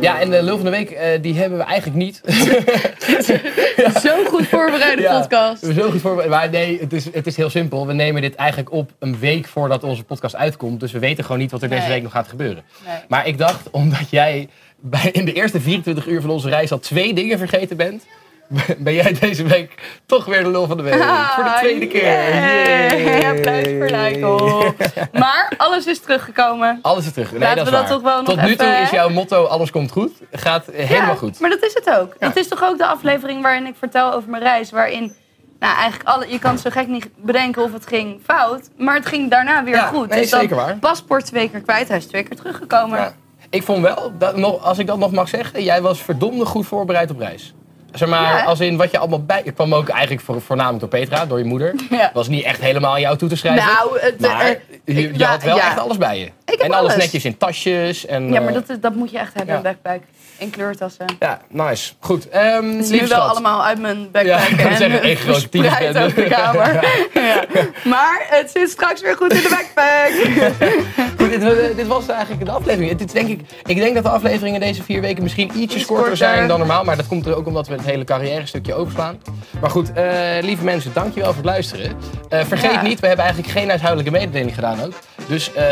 Speaker 1: Ja, en de lul van de week, eh, die hebben we eigenlijk niet. [LAUGHS]
Speaker 2: Zo'n goed voorbereide
Speaker 1: Ja.
Speaker 2: podcast.
Speaker 1: Zo goed voorbereid. Maar nee, het is, het is heel simpel. We nemen dit eigenlijk op een week voordat onze podcast uitkomt. Dus we weten gewoon niet wat er deze week nog gaat gebeuren.
Speaker 2: Nee.
Speaker 1: Maar ik dacht, omdat jij bij, in de eerste 24 uur van onze reis al twee dingen vergeten bent... [LAUGHS] ben jij deze week toch weer de lul van de week. voor de tweede keer.
Speaker 2: Yay. Applaus voor. [LAUGHS] Maar alles is teruggekomen.
Speaker 1: Alles is terug. Nee,
Speaker 2: Laten
Speaker 1: dat
Speaker 2: we
Speaker 1: is
Speaker 2: dat
Speaker 1: waar.
Speaker 2: toch wel nog
Speaker 1: Tot nu toe
Speaker 2: even,
Speaker 1: is jouw motto alles komt goed. Gaat helemaal
Speaker 2: Ja,
Speaker 1: goed.
Speaker 2: Maar dat is het ook. Dat is toch ook de aflevering waarin ik vertel over mijn reis. Waarin, nou eigenlijk, alle, je kan het zo gek niet bedenken of het ging fout. Maar het ging daarna weer
Speaker 1: Ja,
Speaker 2: goed.
Speaker 1: nee,
Speaker 2: dus
Speaker 1: zeker waar.
Speaker 2: paspoort twee keer kwijt, hij is twee keer teruggekomen.
Speaker 1: Ja. Ik vond wel, dat, nog, als ik dat nog mag zeggen, jij was verdomde goed voorbereid op reis. Zeg maar,
Speaker 2: Ja.
Speaker 1: als in wat je allemaal bij... Ik kwam ook eigenlijk voor, voornamelijk door Petra, door je moeder.
Speaker 2: Ja.
Speaker 1: Was niet echt helemaal jou toe te schrijven.
Speaker 2: Nou, het,
Speaker 1: maar
Speaker 2: eh,
Speaker 1: je,
Speaker 2: ik-
Speaker 1: had wel
Speaker 2: ja.
Speaker 1: echt alles bij je. En alles,
Speaker 2: alles.
Speaker 1: netjes in tasjes. En,
Speaker 2: Ja, maar
Speaker 1: eh,
Speaker 2: dat, is- dat moet je echt hebben, een backpack. In kleurtassen.
Speaker 1: Ja, nice. Goed. ehm
Speaker 2: Het is nu wel allemaal uit mijn
Speaker 1: Ja,
Speaker 2: backpack [LAUGHS]
Speaker 1: ik wou
Speaker 2: en
Speaker 1: zeggen, [LAUGHS] één grote tyfusbende.
Speaker 2: over de [LAUGHS] kamer. ja. Maar het zit straks weer goed in de backpack.
Speaker 1: Goed, dit, dit was eigenlijk de aflevering. Het is denk ik, ik denk dat de afleveringen deze vier weken misschien ietsjes
Speaker 2: Iets
Speaker 1: korter, zijn dan normaal. Maar dat komt er ook omdat we het hele carrière stukje overslaan. Maar goed, eh, lieve mensen, dankjewel voor het luisteren. Eh, vergeet
Speaker 2: Ja.
Speaker 1: niet, we hebben eigenlijk geen huishoudelijke mededeling gedaan ook. Dus eh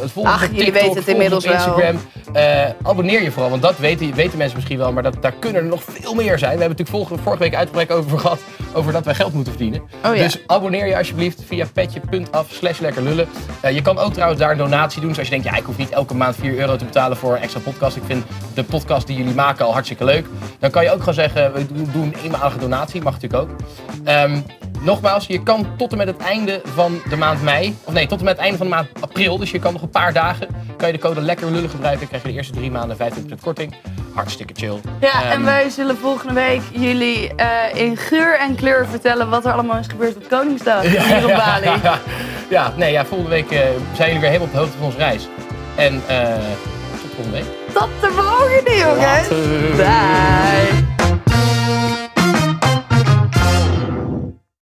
Speaker 1: het volgende
Speaker 2: Ach, jullie
Speaker 1: TikTok,
Speaker 2: weten het inmiddels
Speaker 1: op
Speaker 2: wel.
Speaker 1: Instagram. Eh, abonneer je vooral, want dat weten, weten mensen misschien wel. Maar dat, daar kunnen er nog veel meer zijn. We hebben natuurlijk vorige, vorige week uitgebreid over gehad. Over dat wij geld moeten verdienen.
Speaker 2: Oh ja.
Speaker 1: Dus abonneer je alsjeblieft via petje.af slash lekker lullen. Eh, je kan ook trouwens daar een donatie doen. Zoals je denkt, ja, ik hoef niet elke maand 4 euro te betalen voor een extra podcast. Ik vind de podcast die jullie maken al hartstikke leuk. Dan kan je ook gewoon zeggen, we doen, doen een eenmalige donatie. Mag natuurlijk ook. Ehm, nogmaals, je kan tot en met het einde van de maand mei, of nee, tot en met het einde van de maand april, dus je kan nog een paar dagen, kan je de code lekker lullen gebruiken. krijg je de eerste drie maanden 25% korting. Hartstikke chill.
Speaker 2: Ja, en
Speaker 1: Ehm,
Speaker 2: wij zullen volgende week jullie eh, in geur en kleur vertellen wat er allemaal is gebeurd op Koningsdag hier op Bali.
Speaker 1: Ja, nee, ja, volgende week eh, zijn jullie weer helemaal op de hoogte van onze reis. En eh, tot volgende week.
Speaker 2: Tot de volgende jongens.
Speaker 1: Later.
Speaker 2: Bye.